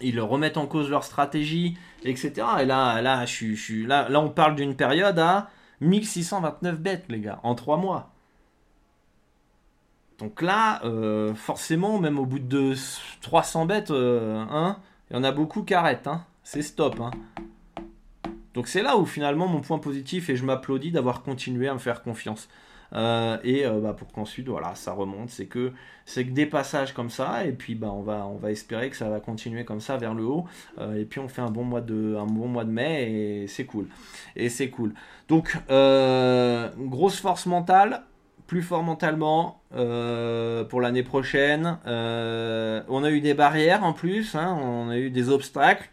ils remettent en cause leur stratégie, etc. Et là, là, je, je, là, là on parle d'une période à 1629 bêtes, les gars, en 3 mois. Donc là, euh, forcément, même au bout de 300 bêtes, euh, hein, il y en a beaucoup qui arrêtent. Hein. C'est stop. Hein. Donc c'est là où finalement mon point positif et je m'applaudis d'avoir continué à me faire confiance. Euh, et euh, bah, pour qu'ensuite voilà ça remonte c'est que c'est que des passages comme ça et puis bah on va on va espérer que ça va continuer comme ça vers le haut. Euh, et puis on fait un bon mois de mai et c'est cool. Et c'est cool. Donc grosse force mentale plus fort mentalement pour l'année prochaine. on a eu des barrières en plus, hein, on a eu des obstacles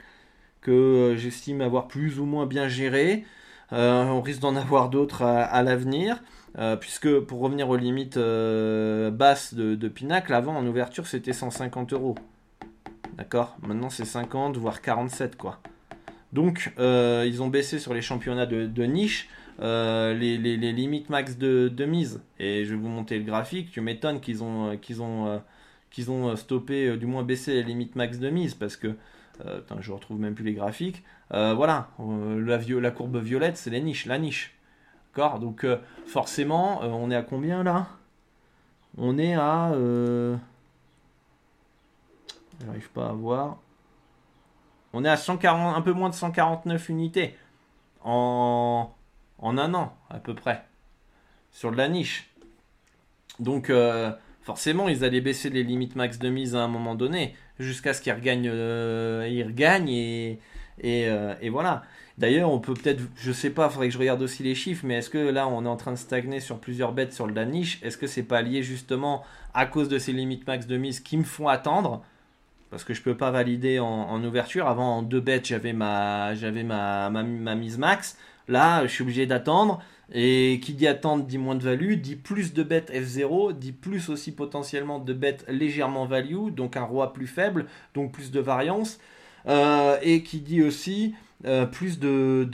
que j'estime avoir plus ou moins bien gérés. on risque d'en avoir d'autres à l'avenir. Euh, puisque pour revenir aux limites euh, basses de, Pinacle, avant en ouverture c'était 150 euros. D'accord? Maintenant c'est 50 voire 47 quoi. Donc euh, ils ont baissé sur les championnats de, niche les, limites max de, mise. Et je vais vous monter le graphique. Tu m'étonnes qu'ils ont, qu'ils ont, qu'ils ont stoppé, du moins baissé les limites max de mise parce que. Je retrouve même plus les graphiques. voilà, la, la courbe violette c'est les niches, la niche. Donc euh, forcément, euh, on est à combien là? On est à... Euh... J'arrive pas à voir. On est à 140, un peu moins de 149 unités en, en un an à peu près sur de la niche. Donc euh, forcément, ils allaient baisser les limites max de mise à un moment donné jusqu'à ce qu'ils regagnent, ils regagnent et, et, voilà. D'ailleurs, on peut peut-être, je sais pas, faudrait que je regarde aussi les chiffres, mais est-ce que là, on est en train de stagner sur plusieurs bêtes sur la niche Est-ce que c'est pas lié justement à cause de ces limites max de mise qui me font attendre? Parce que je peux pas valider en, ouverture. Avant, en deux bêtes, j'avais ma, j'avais ma, ma, mise max. Là, je suis obligé d'attendre. Et qui dit attendre dit moins de value, dit plus de bêtes F0, dit plus aussi potentiellement de bêtes légèrement value, donc un roi plus faible, donc plus de variance. Euh, et qui dit aussi euh, plus de,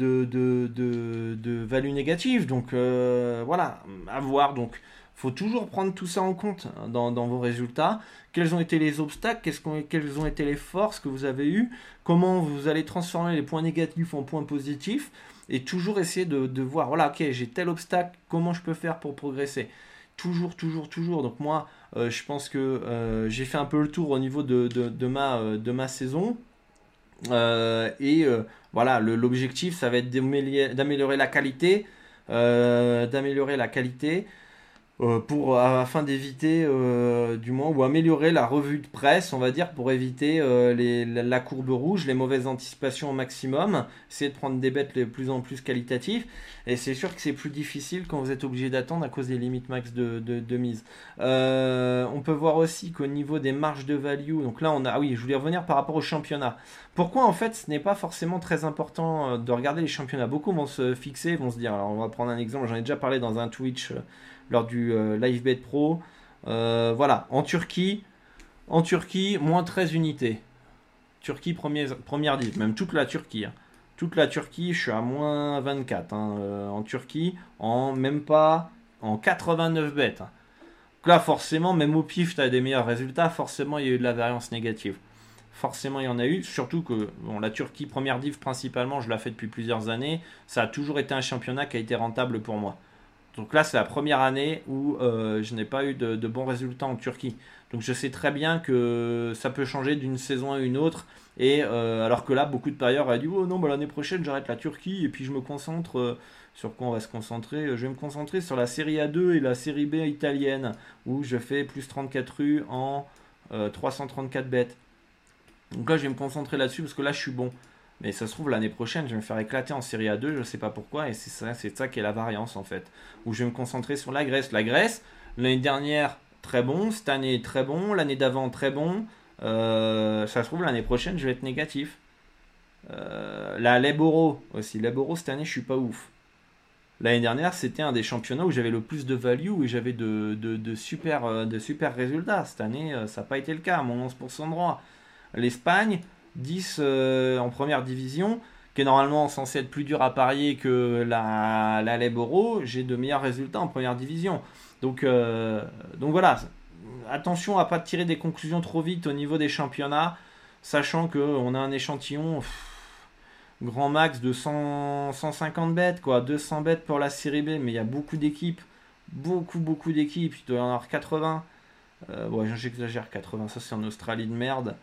value négative. Donc euh, voilà, à voir. Donc faut toujours prendre tout ça en compte hein, dans, dans vos résultats. Quels ont été les obstacles? Quelles ont été les forces que vous avez eues? Comment vous allez transformer les points négatifs en points positifs? Et toujours essayer de, de voir, voilà, ok, j'ai tel obstacle, comment je peux faire pour progresser? Toujours, toujours, toujours. Donc moi, euh, je pense que j'ai fait un peu le tour au niveau de, de ma, de ma saison. et voilà, l'objectif, ça va être d'améliorer la qualité, euh, d'améliorer la qualité Euh, pour, afin d'éviter, euh, du moins, ou améliorer la revue de presse, on va dire, pour éviter euh, les, la, courbe rouge, les mauvaises anticipations au maximum, essayer de prendre des bêtes de plus en plus qualitatives. Et c'est sûr que c'est plus difficile quand vous êtes obligé d'attendre à cause des limites max de, de, mise. on peut voir aussi qu'au niveau des marges de value, donc là, on a, ah oui, je voulais revenir par rapport au championnat. Pourquoi en fait ce n'est pas forcément très important de regarder les championnats? Beaucoup vont se fixer, vont se dire, alors on va prendre un exemple, j'en ai déjà parlé dans un Twitch lors du euh, LiveBet Pro. Euh, voilà, en Turquie, en Turquie, moins 13 unités. Turquie, première, première div, même toute la Turquie. Hein. Toute la Turquie, je suis à moins 24 hein, euh, en Turquie, en même pas en 89 bêtes. Hein. là, forcément, même au pif, tu as des meilleurs résultats. Forcément, il y a eu de la variance négative. Forcément, il y en a eu. Surtout que bon, la Turquie, première div principalement, je la fais depuis plusieurs années. Ça a toujours été un championnat qui a été rentable pour moi. Donc là, c'est la première année où euh, je n'ai pas eu de, bons résultats en Turquie. Donc je sais très bien que ça peut changer d'une saison à une autre. Et euh, alors que là, beaucoup de parieurs ont dit Oh non, bah, l'année prochaine, j'arrête la Turquie et puis je me concentre. Euh, sur quoi on va se concentrer Je vais me concentrer sur la série A2 et la série B italienne où je fais plus 34 rues en 334 bêtes. Donc là, je vais me concentrer là-dessus parce que là, je suis bon. Mais ça se trouve, l'année prochaine, je vais me faire éclater en Série A2, je ne sais pas pourquoi, et c'est ça, c'est ça qui est la variance en fait. Où je vais me concentrer sur la Grèce. La Grèce, l'année dernière, très bon, cette année, très bon, l'année d'avant, très bon. Euh, ça se trouve, l'année prochaine, je vais être négatif. Euh, la Leboro aussi. Leboro, cette année, je suis pas ouf. L'année dernière, c'était un des championnats où j'avais le plus de value et j'avais de, de, super, euh, de super résultats. Cette année, ça n'a pas été le cas, mon 11% de droit. L'Espagne, 10 euh, en première division, qui est normalement censé être plus dur à parier que la, la Leboro, j'ai de meilleurs résultats en première division. Donc, euh, donc voilà, attention à pas tirer des conclusions trop vite au niveau des championnats, sachant qu'on a un échantillon grand max de 150 bêtes, quoi, 200 bêtes pour la série B, mais il y a beaucoup d'équipes, beaucoup, beaucoup d'équipes, il doit y en avoir 80. Euh, ouais, j'exagère, 80, ça c'est en Australie de merde.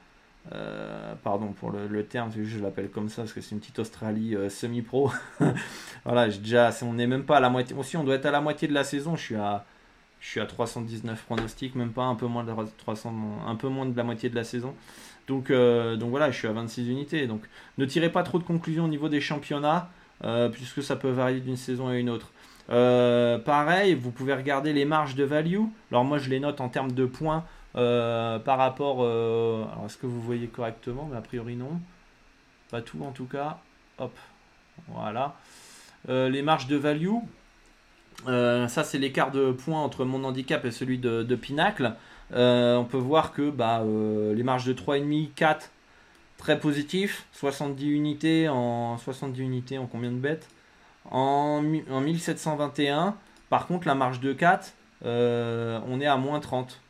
Euh, pardon pour le, terme, je l'appelle comme ça parce que c'est une petite Australie euh, semi-pro. voilà, déjà, on n'est même pas à la moitié. Aussi, on doit être à la moitié de la saison. Je suis à, je suis à 319 pronostics, même pas un peu moins de 300, un peu moins de la moitié de la saison. Donc, euh, donc voilà, je suis à 26 unités. Donc, ne tirez pas trop de conclusions au niveau des championnats, puisque ça peut varier d'une saison à une autre. pareil, vous pouvez regarder les marges de value. Alors moi, je les note en termes de points. Euh, par rapport. Euh, alors, est-ce que vous voyez correctement Mais a priori, non. Pas tout, en tout cas. Hop. Voilà. Euh, les marges de value. ça, c'est l'écart de points entre mon handicap et celui de, Pinacle. on peut voir que bah, les marges de 3,5, 4, très positif. 70 unités en 70 unités en combien de bêtes? En, en 1721. Par contre, la marge de 4, on est à moins 30.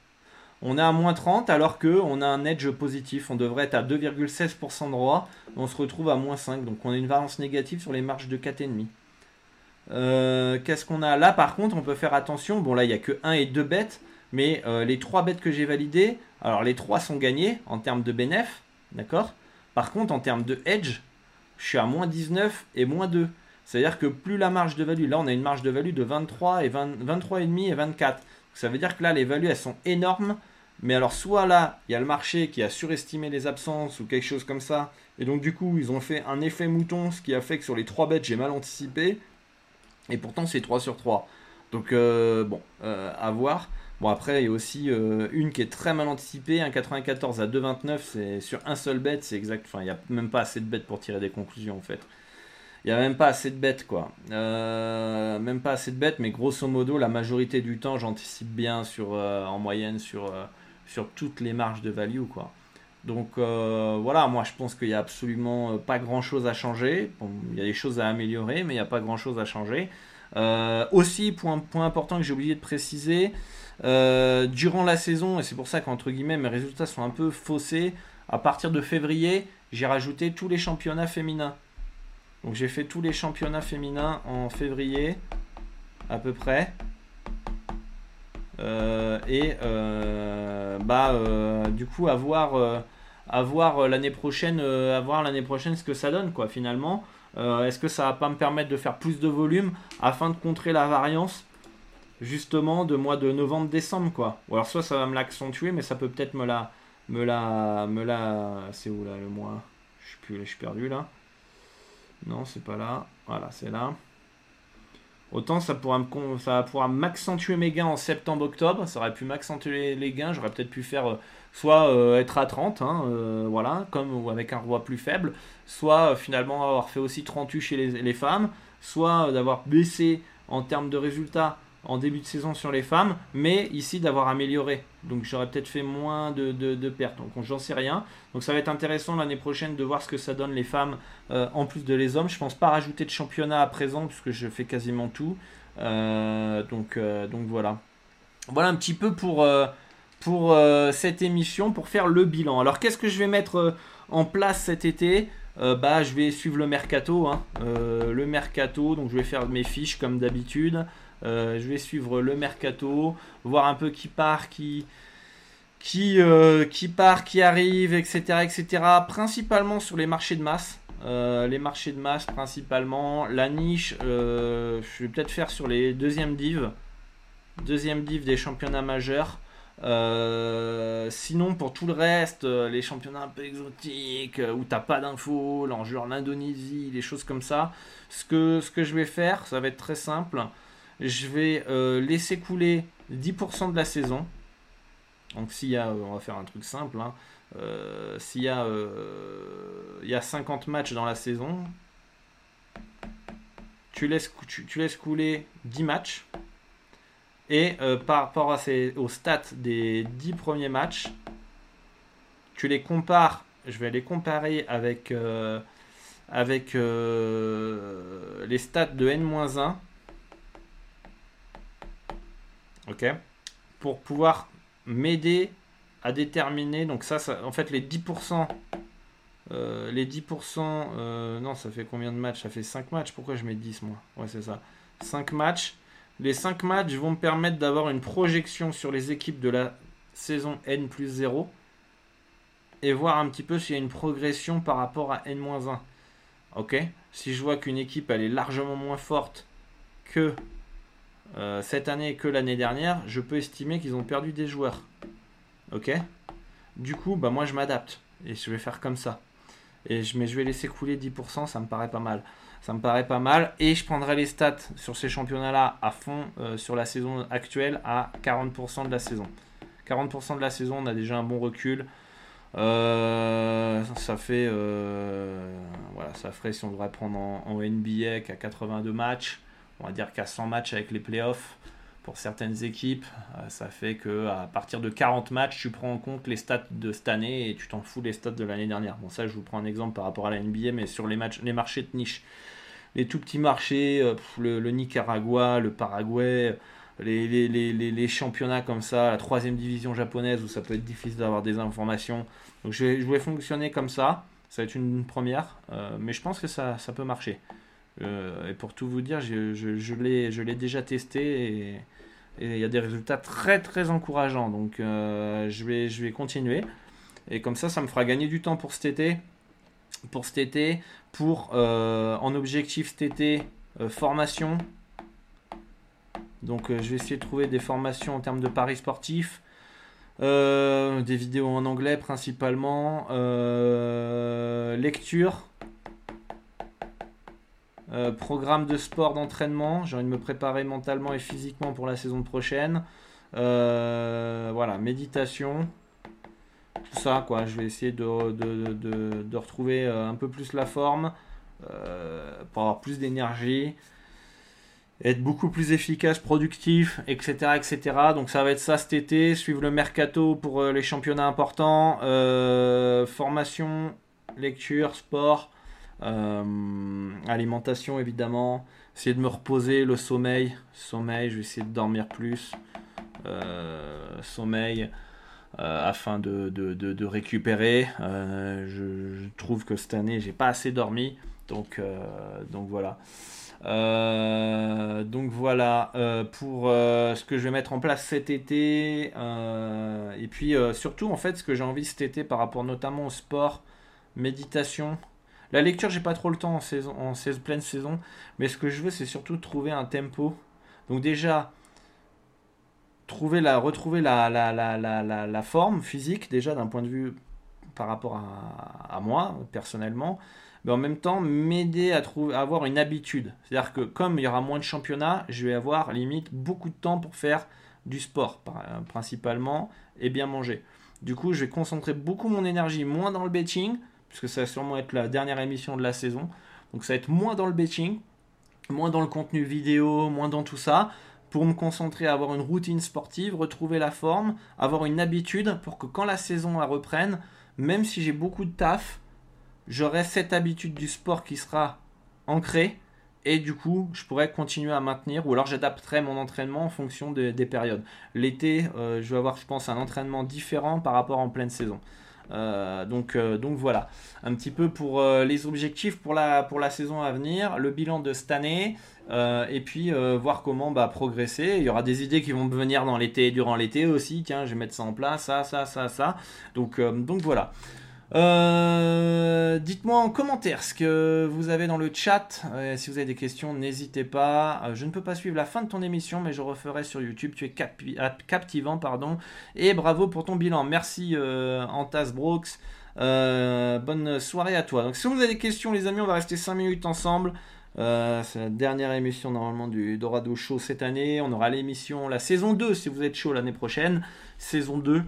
On est à moins 30 alors qu'on a un edge positif. On devrait être à 2,16% de roi. On se retrouve à moins 5. Donc on a une variance négative sur les marges de 4,5. Euh, Qu'est-ce qu'on a là? Par contre, on peut faire attention. Bon, là, il n'y a que 1 et 2 bêtes. Mais euh, les 3 bêtes que j'ai validées, alors les 3 sont gagnés en termes de bénéf. D'accord? Par contre, en termes de edge, je suis à moins 19 et moins 2. C'est-à-dire que plus la marge de value, là on a une marge de value de 23 et 23,5 et 24. Ça veut dire que là les values elles sont énormes mais alors, soit là, il y a le marché qui a surestimé les absences ou quelque chose comme ça, et donc du coup, ils ont fait un effet mouton, ce qui a fait que sur les 3 bêtes, j'ai mal anticipé, et pourtant c'est 3 sur 3. Donc, euh, bon, euh, à voir. Bon, après, il y a aussi euh, une qui est très mal anticipée, un 94 à 2,29, c'est sur un seul bête, c'est exact. Enfin, il n'y a même pas assez de bêtes pour tirer des conclusions en fait. Il n'y a même pas assez de bêtes, quoi. même pas assez de bêtes, mais grosso modo, la majorité du temps, j'anticipe bien sur, en moyenne sur sur toutes les marges de value, quoi. Donc euh, voilà, moi je pense qu'il n'y a absolument euh, pas grand chose à changer. il y a des choses à améliorer, mais il n'y a pas grand chose à changer. Euh, aussi, point important que j'ai oublié de préciser, durant la saison, et c'est pour ça qu'entre guillemets mes résultats sont un peu faussés, à partir de février, j'ai rajouté tous les championnats féminins. Donc j'ai fait tous les championnats féminins en février, à peu près. Euh, et euh, bah, euh, du coup, avoir voir l'année prochaine, voir l'année prochaine ce que ça donne, quoi, finalement. Est-ce que ça va pas me permettre de faire plus de volume afin de contrer la variance justement de mois de novembre-décembre, quoi? Ou alors soit ça va me l'accentuer, mais ça peut peut-être me la, me la, me la, c'est où là le mois? Je suis plus, je suis perdu là. Non, c'est pas là. Voilà, c'est là. Autant ça pourra, ça m'accentuer mes gains en septembre-octobre, ça aurait pu m'accentuer les gains, j'aurais peut-être pu faire euh, soit euh, être à 30, hein, euh, voilà, comme avec un roi plus faible, soit finalement avoir fait aussi 38 chez les femmes, soit d'avoir baissé en termes de résultats en début de saison sur les femmes, mais ici d'avoir amélioré. Donc j'aurais peut-être fait moins de, de, pertes. Donc j'en sais rien. Donc ça va être intéressant l'année prochaine de voir ce que ça donne les femmes euh, en plus de les hommes. Je pense pas rajouter de championnat à présent puisque je fais quasiment tout. Euh, donc, euh, donc voilà. Voilà un petit peu pour, pour cette émission, pour faire le bilan. Alors qu'est-ce que je vais mettre en place cet été? Bah, je vais suivre le mercato, hein. le mercato, donc je vais faire mes fiches comme d'habitude. Euh, je vais suivre le mercato, voir un peu qui part, qui, qui, euh, qui part, qui arrive, etc., etc. Principalement sur les marchés de masse. Euh, les marchés de masse principalement. La niche, je vais peut-être faire sur les deuxièmes div. Deuxième div des championnats majeurs. sinon, pour tout le reste, les championnats un peu exotiques, où t'as pas d'infos, l'enjeu en Indonésie, les choses comme ça, ce que, ce que je vais faire, ça va être très simple je vais euh, laisser couler 10% de la saison. Donc s'il y a, on va faire un truc simple, hein. euh, s'il y, a, euh, il y a 50 matchs dans la saison, tu laisses, tu, laisses couler 10 matchs. Et par rapport à ces, aux stats des 10 premiers matchs, tu les compares, je vais les comparer avec, avec les stats de N-1 ok Pour pouvoir m'aider à déterminer, donc ça, en fait, les 10%, euh, les 10%, euh, non, ça fait combien de matchs? Ça fait 5 matchs, pourquoi je mets 10 moi? Ouais, c'est ça. 5 matchs. Les 5 matchs vont me permettre d'avoir une projection sur les équipes de la saison N plus 0 et voir un petit peu s'il y a une progression par rapport à N-1. Ok? Si je vois qu'une équipe elle est largement moins forte que euh, cette année que l'année dernière, je peux estimer qu'ils ont perdu des joueurs. Ok? Du coup, bah moi je m'adapte et je vais faire comme ça. Et je, mais je vais laisser couler 10%, ça me paraît pas mal. Ça me paraît pas mal. Et je prendrai les stats sur ces championnats-là à fond euh, sur la saison actuelle à 40% de la saison. 40% de la saison, on a déjà un bon recul. Euh, ça fait voilà, ça ferait si on devrait prendre en, en NBA qu'à 82 matchs on va dire qu'à 100 matchs avec les playoffs, pour certaines équipes, euh, ça fait que à partir de 40 matchs, tu prends en compte les stats de cette année et tu t'en fous des stats de l'année dernière. Bon, ça, je vous prends un exemple par rapport à la NBA, mais sur les, matchs, les marchés de niche. Les tout petits marchés, euh, le, Nicaragua, le Paraguay, les, les, championnats comme ça, la troisième division japonaise où ça peut être difficile d'avoir des informations. Donc je vais, fonctionner comme ça. Ça va être une première, euh, mais je pense que ça, ça peut marcher. Euh, et pour tout vous dire, je, je, l'ai déjà testé et il y a des résultats très très encourageants. Donc euh, je, vais, je vais continuer. Et comme ça, ça me fera gagner du temps pour cet été. Pour cet été, pour euh, en objectif cet été, formation. Donc je vais essayer de trouver des formations en termes de paris sportifs. des vidéos en anglais principalement. lecture euh, programme de sport, d'entraînement. J'ai envie de me préparer mentalement et physiquement pour la saison prochaine. Euh, voilà, méditation. Tout ça, quoi. Je vais essayer de, retrouver euh, un peu plus la forme pour avoir plus d'énergie être beaucoup plus efficace, productif, etc., etc. Donc ça va être ça cet été, suivre le mercato pour les championnats importants, formation, lecture, sport, euh, alimentation évidemment. Essayer de me reposer, le sommeil. Sommeil, je vais essayer de dormir plus. Euh, sommeil. Euh, afin de, de, récupérer. Je, trouve que cette année, j'ai pas assez dormi. Donc, donc voilà. donc voilà pour ce que je vais mettre en place cet été. et puis surtout, en fait, ce que j'ai envie cet été par rapport notamment au sport, méditation, la lecture, j'ai pas trop le temps en, saison, pleine saison, mais ce que je veux, c'est surtout trouver un tempo. Donc déjà, trouver la, retrouver la, la, la, la forme physique déjà d'un point de vue par rapport à, moi personnellement, mais en même temps m'aider à, trouver, à avoir une habitude. C'est-à-dire que comme il y aura moins de championnats, je vais avoir limite beaucoup de temps pour faire du sport principalement et bien manger. Du coup, je vais concentrer beaucoup mon énergie moins dans le betting, puisque ça va sûrement être la dernière émission de la saison. Donc ça va être moins dans le betting, moins dans le contenu vidéo, moins dans tout ça, pour me concentrer à avoir une routine sportive, retrouver la forme, avoir une habitude pour que quand la saison reprenne, même si j'ai beaucoup de taf, j'aurai cette habitude du sport qui sera ancrée et du coup je pourrais continuer à maintenir ou alors j'adapterai mon entraînement en fonction des périodes. L'été, euh, je vais avoir je pense un entraînement différent par rapport en pleine saison. Euh, donc, euh, donc voilà, un petit peu pour les objectifs pour la, saison à venir, le bilan de cette année, et puis voir comment bah, progresser. Il y aura des idées qui vont venir dans l'été, durant l'été aussi. Tiens, je vais mettre ça en place, ça, ça, ça, ça. Donc, donc voilà. Euh, dites-moi en commentaire ce que vous avez dans le chat. Euh, si vous avez des questions, n'hésitez pas. Euh, je ne peux pas suivre la fin de ton émission, mais je referai sur YouTube. Tu es captivant, pardon. Et bravo pour ton bilan. Merci Antas Brooks. bonne soirée à toi. Donc si vous avez des questions, les amis, on va rester 5 minutes ensemble. c'est la dernière émission normalement du Dorado Show cette année. On aura l'émission, la saison 2 si vous êtes chaud l'année prochaine. Saison 2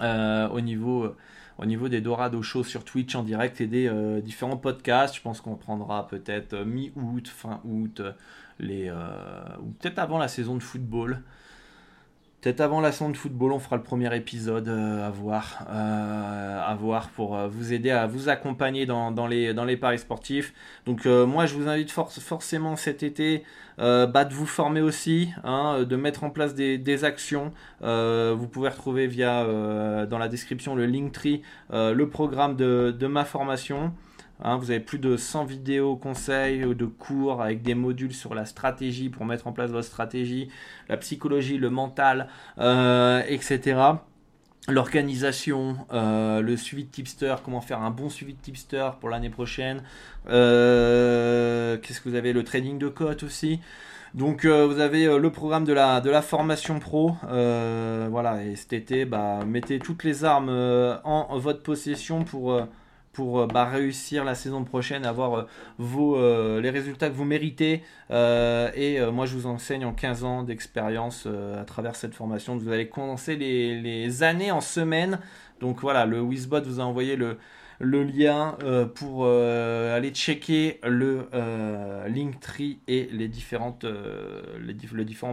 au niveau au niveau des Dorado Show sur Twitch en direct et des euh, différents podcasts. Je pense qu'on prendra peut-être euh, mi-août, fin août, euh, les, ou peut-être avant la saison de football. Peut-être avant la saison de football, on fera le premier épisode à voir, à voir pour vous aider à vous accompagner dans, les, paris sportifs. Donc moi, je vous invite forcément cet été euh, bah, de vous former aussi, hein, de mettre en place des, actions. Euh, vous pouvez retrouver via euh, dans la description le Linktree, le programme de, ma formation. Hein. vous avez plus de 100 vidéos conseils de cours avec des modules sur la stratégie pour mettre en place votre stratégie, la psychologie, le mental, etc l'organisation, le suivi de tipster, comment faire un bon suivi de tipster pour l'année prochaine. Qu'est-ce que vous avez Le trading de cote aussi. Donc euh, vous avez euh, le programme de la, de la formation pro. Euh, voilà, et cet été, bah, mettez toutes les armes en votre possession pour, pour bah, réussir la saison prochaine, avoir vos, les résultats que vous méritez. et moi, je vous enseigne en 15 ans d'expérience à travers cette formation. Vous allez condenser les, années en semaines. Donc voilà, le Wizbot vous a envoyé le, lien euh, pour euh, aller checker le euh, Linktree et les, différents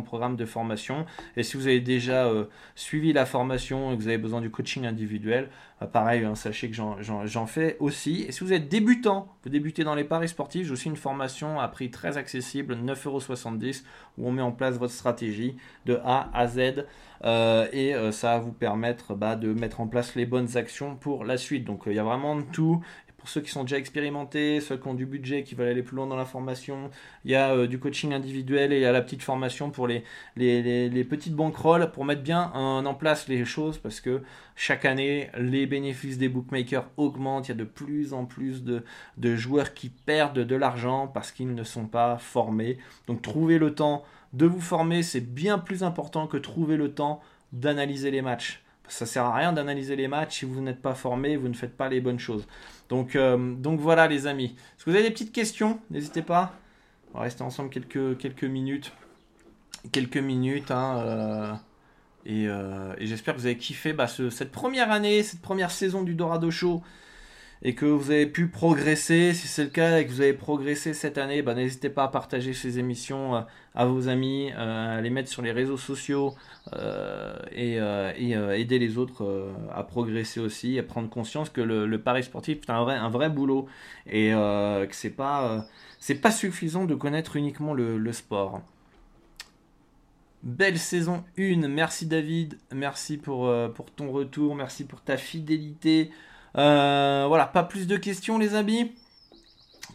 programmes de formation. Et si vous avez déjà suivi la formation et que vous avez besoin du coaching individuel, pareil, hein, sachez que j'en fais aussi. Et si vous êtes débutant, vous débutez dans les paris sportifs, j'ai aussi une formation à prix très accessible, 9,70€, où on met en place votre stratégie de A à Z. Euh, et euh, ça va vous permettre bah, de mettre en place les bonnes actions pour la suite. Donc euh, il y a vraiment tout. Pour ceux qui sont déjà expérimentés, ceux qui ont du budget, qui veulent aller plus loin dans la formation, il y a du coaching individuel et il y a la petite formation pour les, les, petites bankrolls pour mettre bien en, place les choses parce que chaque année, les bénéfices des bookmakers augmentent. Il y a de plus en plus de, de joueurs qui perdent de l'argent parce qu'ils ne sont pas formés. Donc trouvez le temps de vous former, c'est bien plus important que trouver le temps d'analyser les matchs. Ça sert à rien d'analyser les matchs si vous n'êtes pas formé, vous ne faites pas les bonnes choses. Donc, euh, donc voilà les amis. Si vous avez des petites questions, n'hésitez pas. On va rester ensemble quelques, quelques minutes. Quelques minutes. Hein, euh, euh, et, j'espère que vous avez kiffé bah, cette première année, cette première saison du Dorado Show et que vous avez pu progresser. Si c'est le cas et que vous avez progressé cette année, bah, n'hésitez pas à partager ces émissions euh, à vos amis, euh, à les mettre sur les réseaux sociaux euh, et, aider les autres à progresser aussi, à prendre conscience que le, le pari sportif est un vrai, boulot et que c'est pas, c'est pas suffisant de connaître uniquement le, le sport. Belle saison 1, merci David, merci pour, pour ton retour, merci pour ta fidélité. Euh, voilà, pas plus de questions les amis.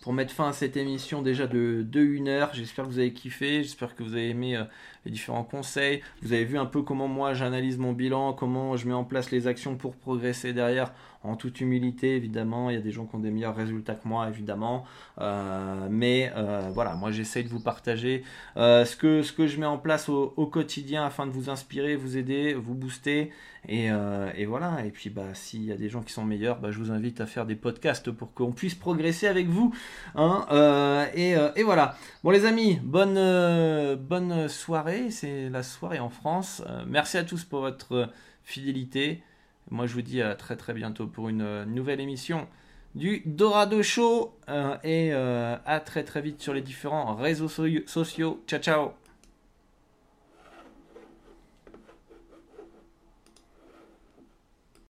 Pour mettre fin à cette émission déjà de, de 1 heure, j'espère que vous avez kiffé, j'espère que vous avez aimé euh, les différents conseils. Vous avez vu un peu comment moi j'analyse mon bilan, comment je mets en place les actions pour progresser derrière en toute humilité, évidemment. Il y a des gens qui ont des meilleurs résultats que moi, évidemment. Euh, mais euh, voilà, moi j'essaye de vous partager euh, ce, que, ce que je mets en place au, quotidien afin de vous inspirer, vous aider, vous booster. Et, voilà. Et puis bah, s'il y a des gens qui sont meilleurs, bah, je vous invite à faire des podcasts pour qu'on puisse progresser avec vous. Hein. et, voilà. Bon les amis, bonne, bonne soirée. C'est la soirée en France. merci à tous pour votre fidélité. Moi, je vous dis à très très bientôt pour une euh, nouvelle émission du Dorado Show euh, et euh, à très très vite sur les différents réseaux sociaux. Ciao ciao